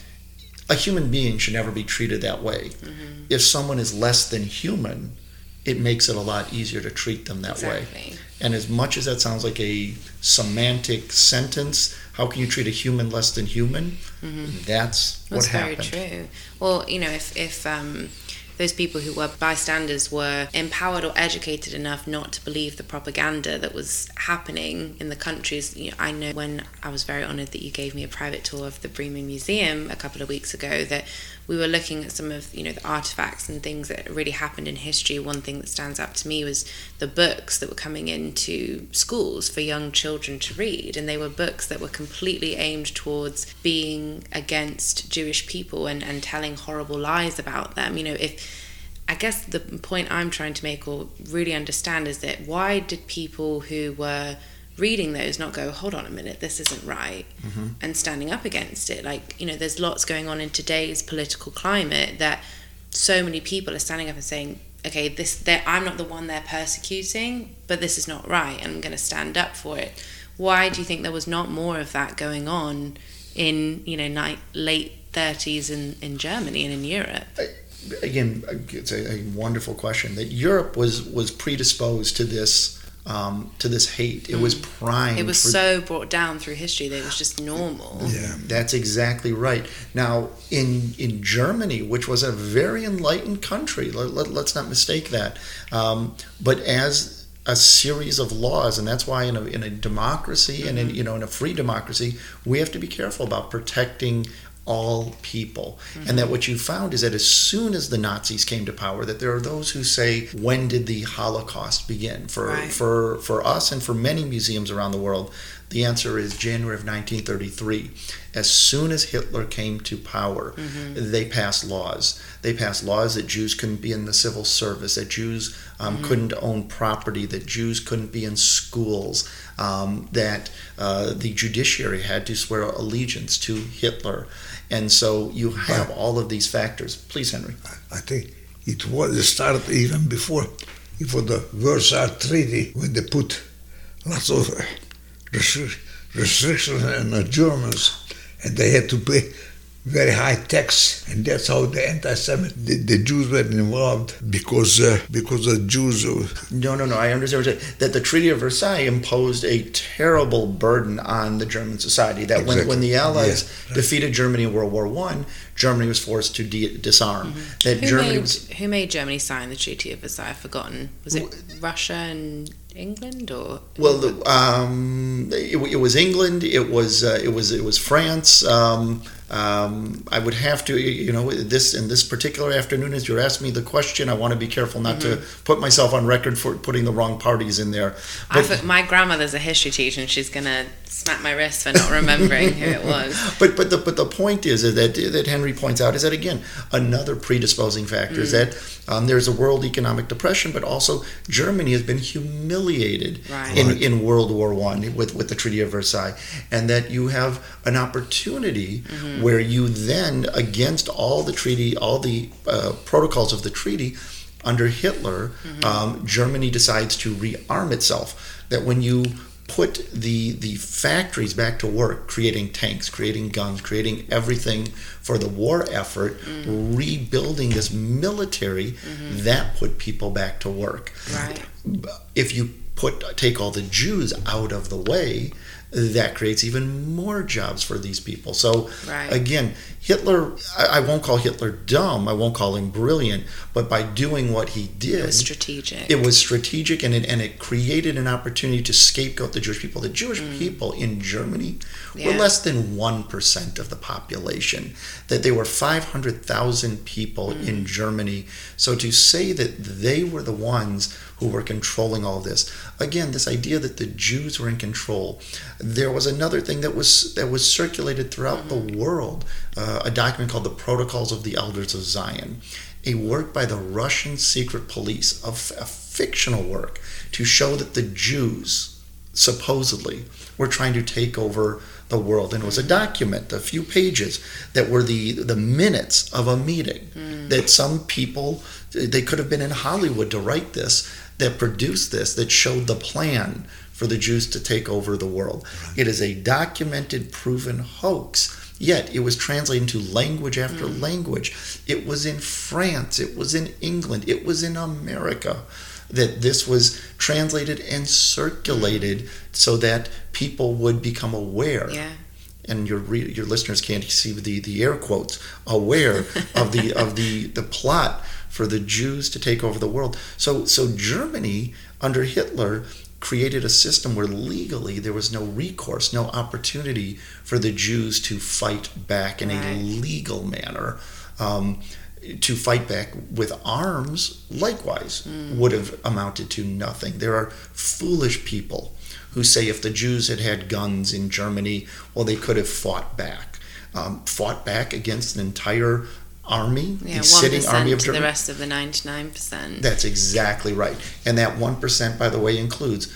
a human being should never be treated that way. Mm-hmm. If someone is less than human, it makes it a lot easier to treat them that exactly. way. And as much as that sounds like a semantic sentence, how can you treat a human less than human? Mm-hmm. That's, That's what happened. That's very true. Well, you know, if if um, those people who were bystanders were empowered or educated enough not to believe the propaganda that was happening in the countries. You know, I know when I was very honoured that you gave me a private tour of the Breman Museum a couple of weeks ago that we were looking at some of you know the artifacts and things that really happened in history. One thing that stands out to me was the books that were coming into schools for young children to read, and they were books that were completely aimed towards being against Jewish people and, and telling horrible lies about them. You know, if I guess the point I'm trying to make or really understand is that why did people who were reading those not go hold on a minute this isn't right mm-hmm. and standing up against it. Like you know there's lots going on in today's political climate that so many people are standing up and saying okay this i'm not the one they're persecuting but this is not right and i'm going to stand up for it. Why do you think there was not more of that going on in you know ni- late 30s in, in germany and in europe? Again it's a, a wonderful question that europe was was predisposed to this um, to this hate. It mm. was primed. It was so brought down through history that it was just normal. Yeah, that's exactly right. Now, in in Germany, which was a very enlightened country, let, us let, not mistake that. Um, but as a series of laws, and that's why in a, in a democracy mm-hmm. and in, mm-hmm. you know in a free democracy, we have to be careful about protecting all people. Mm-hmm. And that what you found is that as soon as the Nazis came to power, that there are those who say, when did the Holocaust begin? For right. for for us and for many museums around the world, The answer is January of 1933. As soon as Hitler came to power, mm-hmm. they passed laws. They passed laws that Jews couldn't be in the civil service, that Jews um, mm-hmm. couldn't own property, that Jews couldn't be in schools, um, that uh, the judiciary had to swear allegiance to Hitler. And so you have all of these factors. Please, Henry. I think it was started even before, before the Versailles Treaty when they put lots of restrictions on the Germans, and they had to pay very high tax, and that's how the anti-Semitic, the, the Jews were involved because uh, because the Jews. Uh, no, no, no. I understand that the Treaty of Versailles imposed a terrible burden on the German society. That exactly. when when the Allies yeah, defeated Germany in World War One, Germany was forced to de- disarm. Mm-hmm. That who Germany made, was, who made Germany sign the Treaty of Versailles? I've forgotten. Was it Russia and England or? Well, the, um, it, it, was England. It was uh, it was it was France. Um, um, I would have to, you know, this in this particular afternoon, as you're asking me the question, I want to be careful not mm-hmm. to put myself on record for putting the wrong parties in there. But, my grandmother's a history teacher, and she's gonna smack my wrist for not remembering who it was. But but the but the point is that that Henry points out is that again another predisposing factor mm. is that um, there's a world economic depression, but also Germany has been humiliated right. in, in World War One with with the Treaty of Versailles, and that you have an opportunity mm-hmm. Where you then against all the treaty, all the uh, protocols of the treaty. Under Hitler, mm-hmm. um, Germany decides to rearm itself. That when you put the the factories back to work, creating tanks, creating guns, creating everything for the war effort, mm. rebuilding this military mm-hmm. that put people back to work. Right. If you put take all the Jews out of the way, that creates even more jobs for these people. So right. again, Hitler, I, won't call Hitler dumb, I won't call him brilliant, but by doing what he did, it was strategic. It was strategic and it, and it created an opportunity to scapegoat the Jewish people. The Jewish mm. people in Germany yeah. were less than 1% of the population, that they were 500,000 people mm. in Germany. So to say that they were the ones who were controlling all this. Again, this idea that the Jews were in control. There was another thing that was that was circulated throughout mm-hmm. the world, uh, a document called the Protocols of the Elders of Zion, a work by the Russian secret police, a, f- a fictional work to show that the Jews supposedly were trying to take over the world and it was a document a few pages that were the the minutes of a meeting mm. that some people they could have been in Hollywood to write this that produced this that showed the plan for the Jews to take over the world. Right. It is a documented, proven hoax. Yet it was translated into language after mm. language. It was in France, it was in England, it was in America that this was translated and circulated so that people would become aware. Yeah and your your listeners can't see the, the air quotes aware of the of the the plot for the Jews to take over the world. So, so Germany under Hitler created a system where legally there was no recourse, no opportunity for the Jews to fight back in right. a legal manner. Um, to fight back with arms, likewise, mm. would have amounted to nothing. There are foolish people who say if the Jews had had guns in Germany, well, they could have fought back. Um, fought back against an entire army, yeah, the sitting army of Germany. the rest of the 99%. That's exactly right. And that 1%, by the way, includes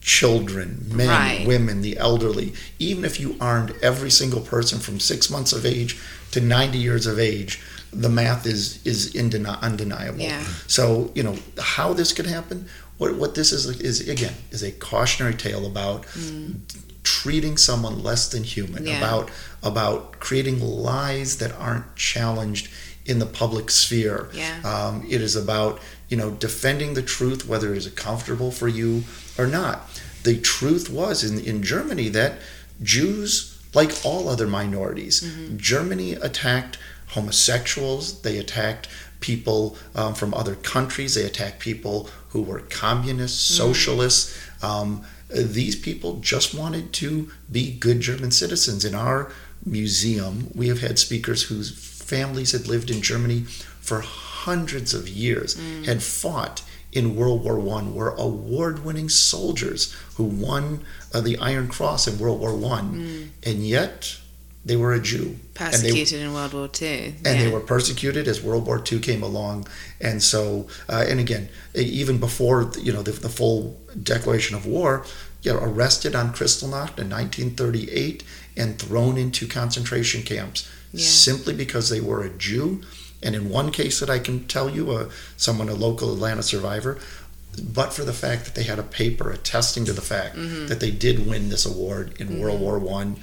children, men, right. women, the elderly. Even if you armed every single person from six months of age to 90 years of age, the math is is indeni- undeniable. Yeah. So you know how this could happen. What what this is is again is a cautionary tale about mm treating someone less than human, yeah. about about creating lies that aren't challenged in the public sphere. Yeah. Um, it is about you know defending the truth, whether it's comfortable for you or not. The truth was in in Germany that Jews, like all other minorities, mm-hmm. Germany attacked homosexuals. They attacked people um, from other countries. They attacked people who were communists, mm-hmm. socialists. Um, these people just wanted to be good German citizens. In our museum, we have had speakers whose families had lived in Germany for hundreds of years, mm. had fought in World War One were award-winning soldiers who won uh, the Iron Cross in World War One, Mm. and yet they were a Jew. And they- Persecuted in World War Two. and they were persecuted as World War II came along. And so, uh, and again, even before you know the, the full declaration of war, you know, arrested on Kristallnacht in 1938 and thrown into concentration camps Yeah. simply because they were a Jew. And in one case that I can tell you, uh, someone, a local Atlanta survivor, but for the fact that they had a paper attesting to the fact Mm-hmm. that they did win this award in World War One,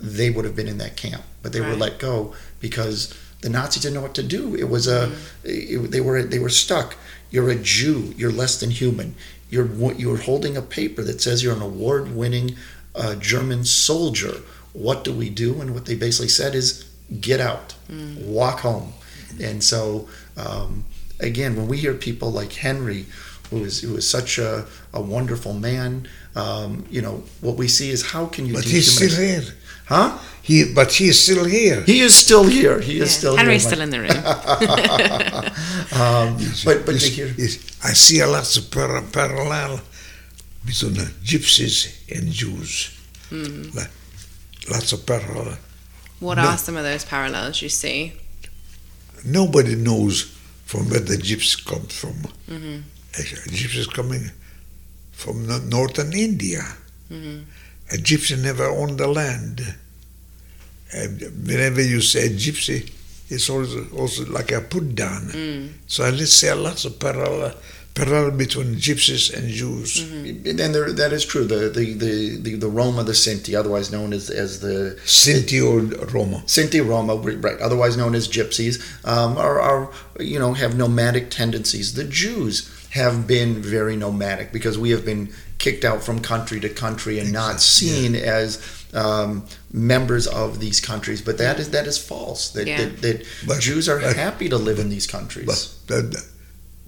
they would have been in that camp. But they were let go because the Nazis didn't know what to do. It was a it- they were they were stuck. You're a Jew. You're less than human. You're you're holding a paper that says you're an award-winning uh, German soldier. What do we do? And what they basically said is get out, walk home. And so um, again, when we hear people like Henry, who is who is such a, a wonderful man, um, you know, what we see is how can you But he's still dehumanize- here. Huh? He, but he's still here. He is still here. He is Yeah. still Henry's here. still in the room. Um, but but to It's- it's- I see a lot of par- parallel between the gypsies and Jews. Hmm. Like, lots of parallel. what No. are some of those parallels you see? Nobody knows from where the gypsies come from. Mhm. Actually, gypsies coming from no- northern India. Mhm. A gypsy never owned the land. And whenever you say gypsy, it's also, also like a put down. Mm. So let's say a lots of parallel, parallel between gypsies and Jews. and there, that is true. The the, the, the the Roma, the Sinti, otherwise known as as the Sinti or Roma. Sinti Roma, right, otherwise known as gypsies, um, are, are you know have nomadic tendencies. The Jews have been very nomadic because we have been kicked out from country to country and not Exactly, seen as um, members of these countries. But that is that is false. That Yeah. that, that But- Jews are but- happy to live in these countries. But the, the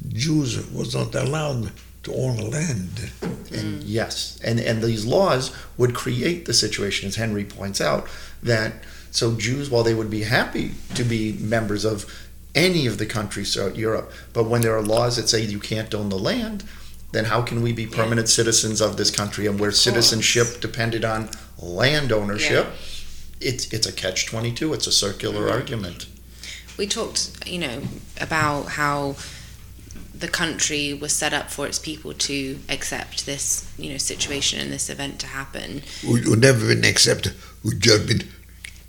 Jews was not allowed to own land. And yes, and and these laws would create the situation, as Henry points out, that so Jews, while they would be happy to be members of any of the countries throughout Europe, but when there are laws that say you can't own the land, then how can we be permanent citizens of this country? And where citizenship depended on land ownership, it's it's a catch twenty two. It's a circular mm-hmm. argument. We talked, you know, about how the country was set up for its people to accept this, you know, situation and this event to happen. Who, who never been accepted, who just been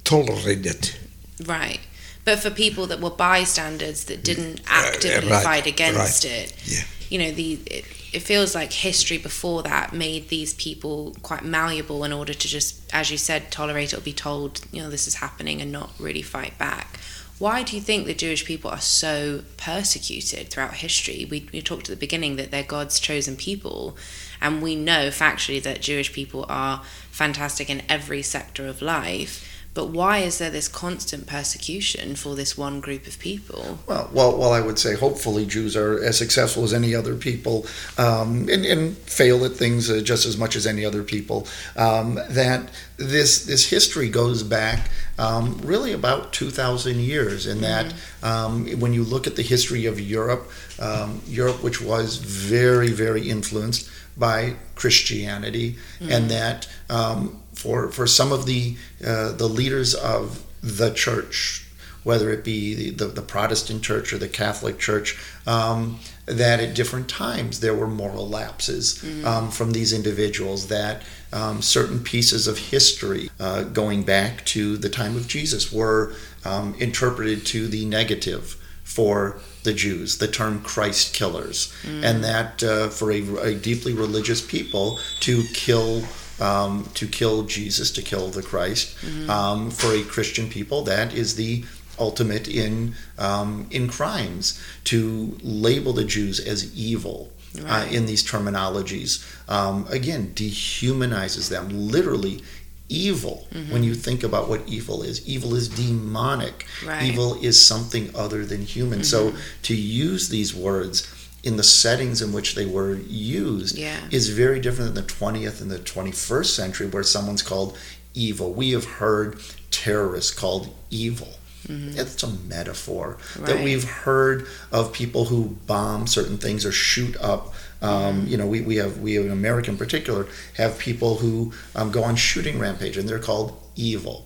tolerated. Right. But for people that were bystanders that didn't actively right, fight against right. it, Yeah. you know, the it, it feels like history before that made these people quite malleable in order to just, as you said, tolerate it or be told, you know, this is happening and not really fight back. Why do you think the Jewish people are so persecuted throughout history? We, we talked at the beginning that they're God's chosen people, and we know factually that Jewish people are fantastic in every sector of life. But why is there this constant persecution for this one group of people? Well, well, well, I would say hopefully Jews are as successful as any other people um, and, and fail at things uh, just as much as any other people. Um, that this this history goes back um, really about 2,000 years, in that um, when you look at the history of Europe, um, Europe, which was very, very influenced by Christianity, and that um, for for some of the uh, the leaders of the church, whether it be the, the, Protestant church or the Catholic church, um, that at different times there were moral lapses um, from these individuals, that um, certain pieces of history uh, going back to the time of Jesus were um, interpreted to the negative for the Jews, the term Christ killers, and that uh, for a, a deeply religious people to kill um, to kill Jesus, to kill the Christ. Um, for a Christian people, that is the ultimate in um, in crimes to label the Jews as evil. Uh, in these terminologies, um, again, dehumanizes them. Literally, evil. When you think about what evil is, evil is demonic. Right. Evil is something other than human. So to use these words in the settings in which they were used Yeah. is very different than the 20th and the 21st century where someone's called evil. We have heard terrorists called evil. It's a metaphor that Mm-hmm. We've heard of people who bomb certain things or shoot up. Um, you know, we, we have we in America in particular have people who um, go on shooting rampage, and they're called evil.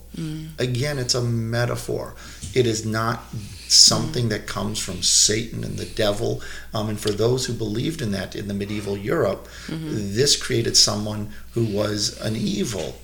Again, it's a metaphor. It is not something that comes from Satan and the devil. Um, and for those who believed in that in the medieval Europe, this created someone who was an evil,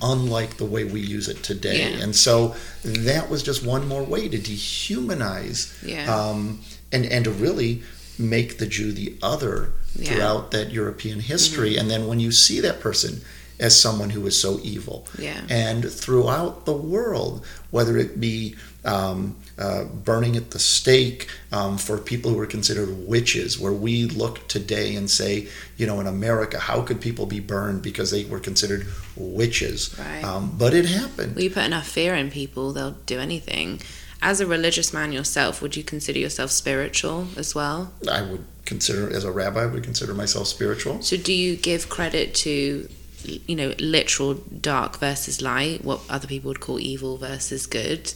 unlike the way we use it today. Yeah. And so that was just one more way to dehumanize Yeah. um, and, and to really make the Jew the other Yeah. throughout that European history. And then when you see that person as someone who is so evil, Yeah. and throughout the world, whether it be um, uh, burning at the stake um, for people who are considered witches, where we look today and say, you know, in America, how could people be burned because they were considered witches? Right. Um, but it happened. Well, you put enough fear in people, they'll do anything. As a religious man yourself, would you consider yourself spiritual as well? I would consider, as a rabbi, I would consider myself spiritual. So, do you give credit to, you know, literal dark versus light, what other people would call evil versus good?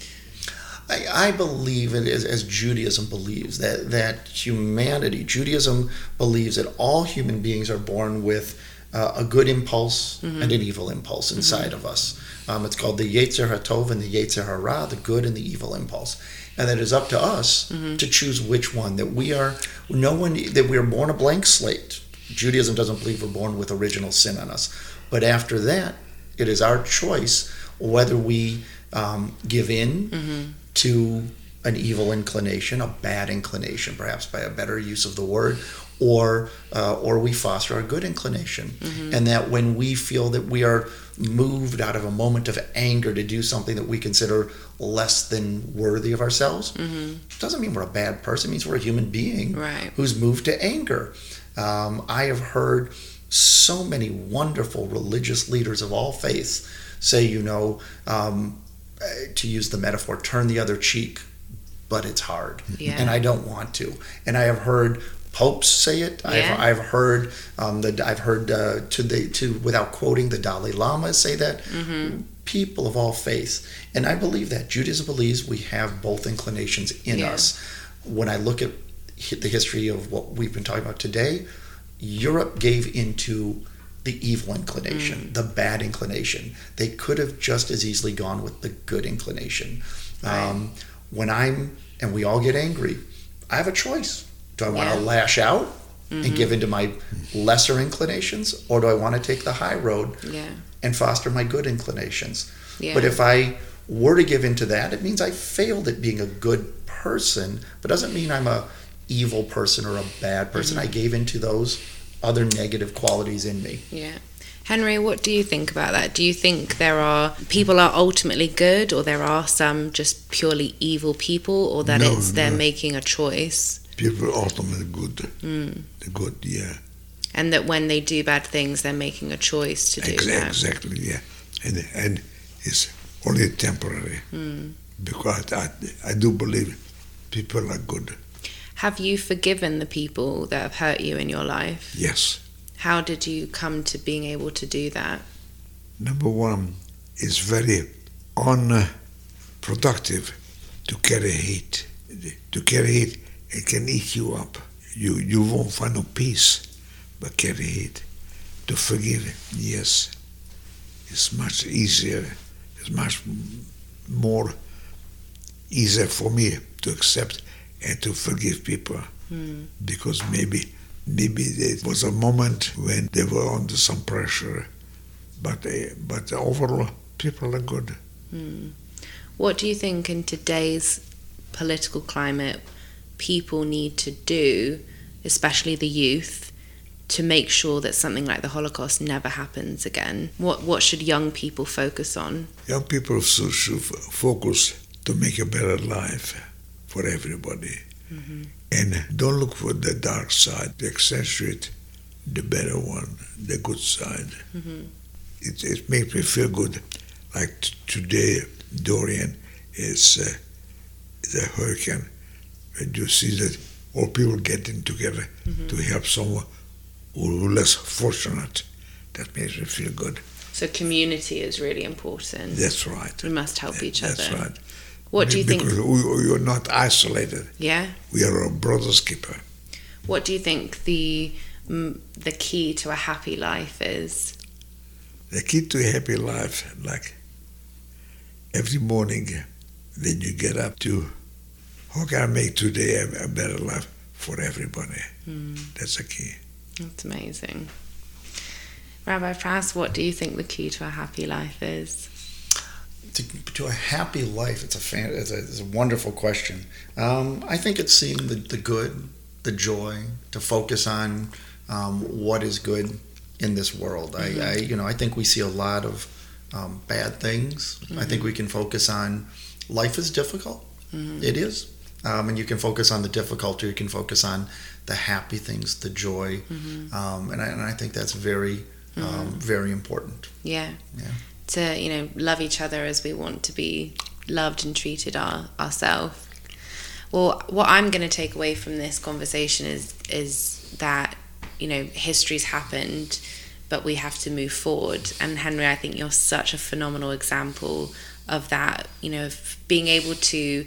I, I believe it as, as Judaism believes that that humanity, Judaism believes that all human beings are born with uh, a good impulse and an evil impulse inside of us. Um, it's called the Yetzer HaTov and the Yetzer Hara, the good and the evil impulse, and that it is up to us to choose which one. That we are no one that we are born a blank slate. Judaism doesn't believe we're born with original sin on us, but after that, it is our choice whether we um, give in to an evil inclination, a bad inclination, perhaps by a better use of the word, or uh, or we foster a good inclination, and that when we feel that we are moved out of a moment of anger to do something that we consider less than worthy of ourselves, doesn't mean we're a bad person. It means we're a human being Right. who's moved to anger. Um, I have heard so many wonderful religious leaders of all faiths say, you know, um, to use the metaphor, turn the other cheek, but it's hard, Yeah. and I don't want to. And I have heard popes say it. Yeah. I've, I've heard um, the I've heard uh, to the to without quoting the Dalai Lama say that. People of all faiths, and I believe that Judaism believes we have both inclinations in Yeah. us. When I look at the history of what we've been talking about today, Europe gave into the evil inclination, the bad inclination. They could have just as easily gone with the good inclination. Um, when I'm, and we all get angry, I have a choice. Do I want to Yeah. lash out and give into my lesser inclinations, or do I want to take the high road Yeah. and foster my good inclinations? Yeah. But if I were to give into that, it means I failed at being a good person, but doesn't mean I'm a evil person or a bad person. Mm-hmm. I gave into those other negative qualities in me. Yeah. Henry, what do you think about that? Do you think there are people are ultimately good or there are some just purely evil people or that No, it's they're no. making a choice People are ultimately good. Mm. The good, yeah. and that when they do bad things they're making a choice to do Ex- that? Exactly, yeah. And and it's only temporary. Mm. Because I, I do believe people are good. Have you forgiven the people that have hurt you in your life? Yes. How did you come to being able to do that? Number one, it's very unproductive to carry hate. To carry hate, it can eat you up. You you won't find no peace, but carry hate. To forgive, yes, it's much easier. It's much more easier for me to accept and to forgive people Hmm. because maybe maybe there was a moment when they were under some pressure, but uh, but overall people are good. Hmm. What do you think in today's political climate people need to do, especially the youth, to make sure that something like the Holocaust never happens again? What what should young people focus on? Young people should, should focus to make a better life for everybody, and don't look for the dark side. Accentuate the better one, the good side. It it makes me feel good. Like t- today, Dorian is uh, the hurricane. And you see that all people getting together to help someone who less fortunate, that makes me feel good. So community is really important. That's right. We must help each That's other. That's right. What do you because think? we, we are not isolated. Yeah. We are a brother's keeper. What do you think the mm, the key to a happy life is? The key to a happy life, like every morning, when you get up to, how can I make today a, better life for everybody? Mm, That's the key. that's amazing. Rabbi Prass, what do you think the key to a happy life is? To, to a happy life, it's a, fan, it's a, it's a wonderful question. Um, I think it's seeing the, the good, the joy, to focus on um, what is good in this world. I, I, you know, I think we see a lot of um, bad things. I think we can focus on life is difficult. It is. Um, and you can focus on the difficulty. You can focus on the happy things, the joy, um, and, I, and I think that's very, um, very important. Yeah. Yeah. To, you know, love each other as we want to be loved and treated our, ourselves. Well, what I'm going to take away from this conversation is is that you know history's happened, but we have to move forward. And Henry, I think you're such a phenomenal example of that. You know, being able to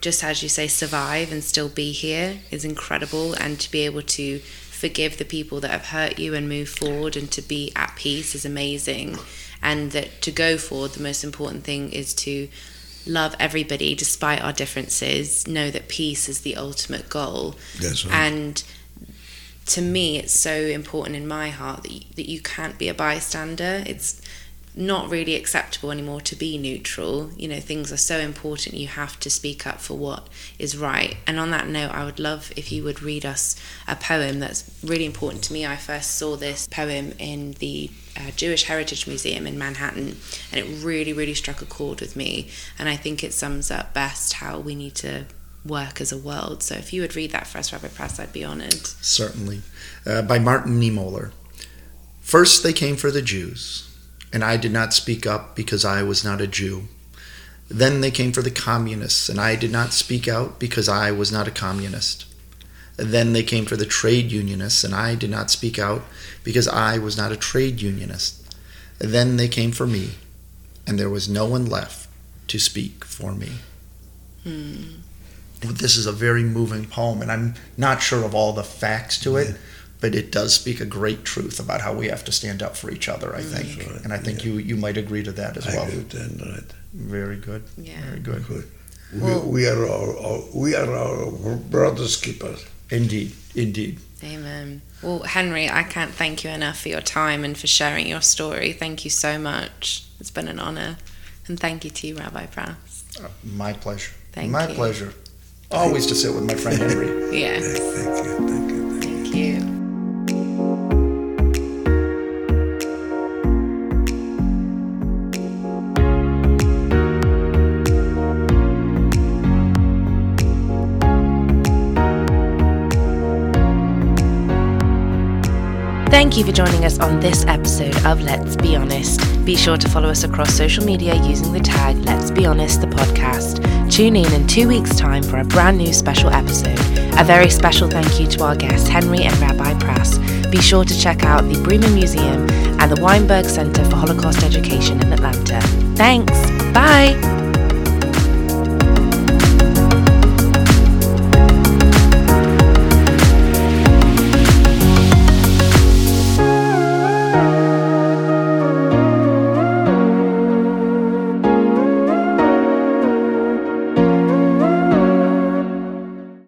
just as you say survive and still be here is incredible, and to be able to forgive the people that have hurt you and move forward and to be at peace is amazing. And that to go forward, the most important thing is to love everybody despite our differences, know that peace is the ultimate goal. That's right. And to me, it's so important in my heart that you, that you can't be a bystander. It's not really acceptable anymore to be neutral. You know, things are so important, you have to speak up for what is right. And on that note, I would love if you would read us a poem that's really important to me. I first saw this poem in the uh, Jewish Heritage Museum in Manhattan, and it really, really struck a chord with me. And I think it sums up best how we need to work as a world. So if you would read that for us, Rabbi Press, I'd be honored. Certainly. Uh, by Martin Niemöller. First they came for the Jews, and I did not speak up because I was not a Jew. Then they came for the communists, and I did not speak out because I was not a communist. Then they came for the trade unionists, and I did not speak out because I was not a trade unionist. Then they came for me, and there was no one left to speak for me. Hmm. This is a very moving poem, and I'm not sure of all the facts to it, but it does speak a great truth about how we have to stand up for each other, I mm. think. Right, And I think yeah. you, you might agree to that as I well. agree with that, right. Very good. Yeah. Very good. Good. Well- we, we are our, our we are our brothers keepers. Indeed. Indeed. Amen. Well, Henry, I can't thank you enough for your time and for sharing your story. Thank you so much. It's been an honor. And thank you to you, Rabbi Prass. Uh, my pleasure. Thank you. my you. pleasure. Always to sit with my friend Henry. Yes. Thank you, thank you. Thank you. Thank you for joining us on this episode of Let's Be Honest. Be sure to follow us across social media using the tag Let's Be Honest the podcast. Tune in in two weeks' time for a brand new special episode. A very special thank you to our guests Henry and Rabbi Prass. Be sure to check out the Breman Museum and the Weinberg Center for Holocaust Education in Atlanta. Thanks. Bye.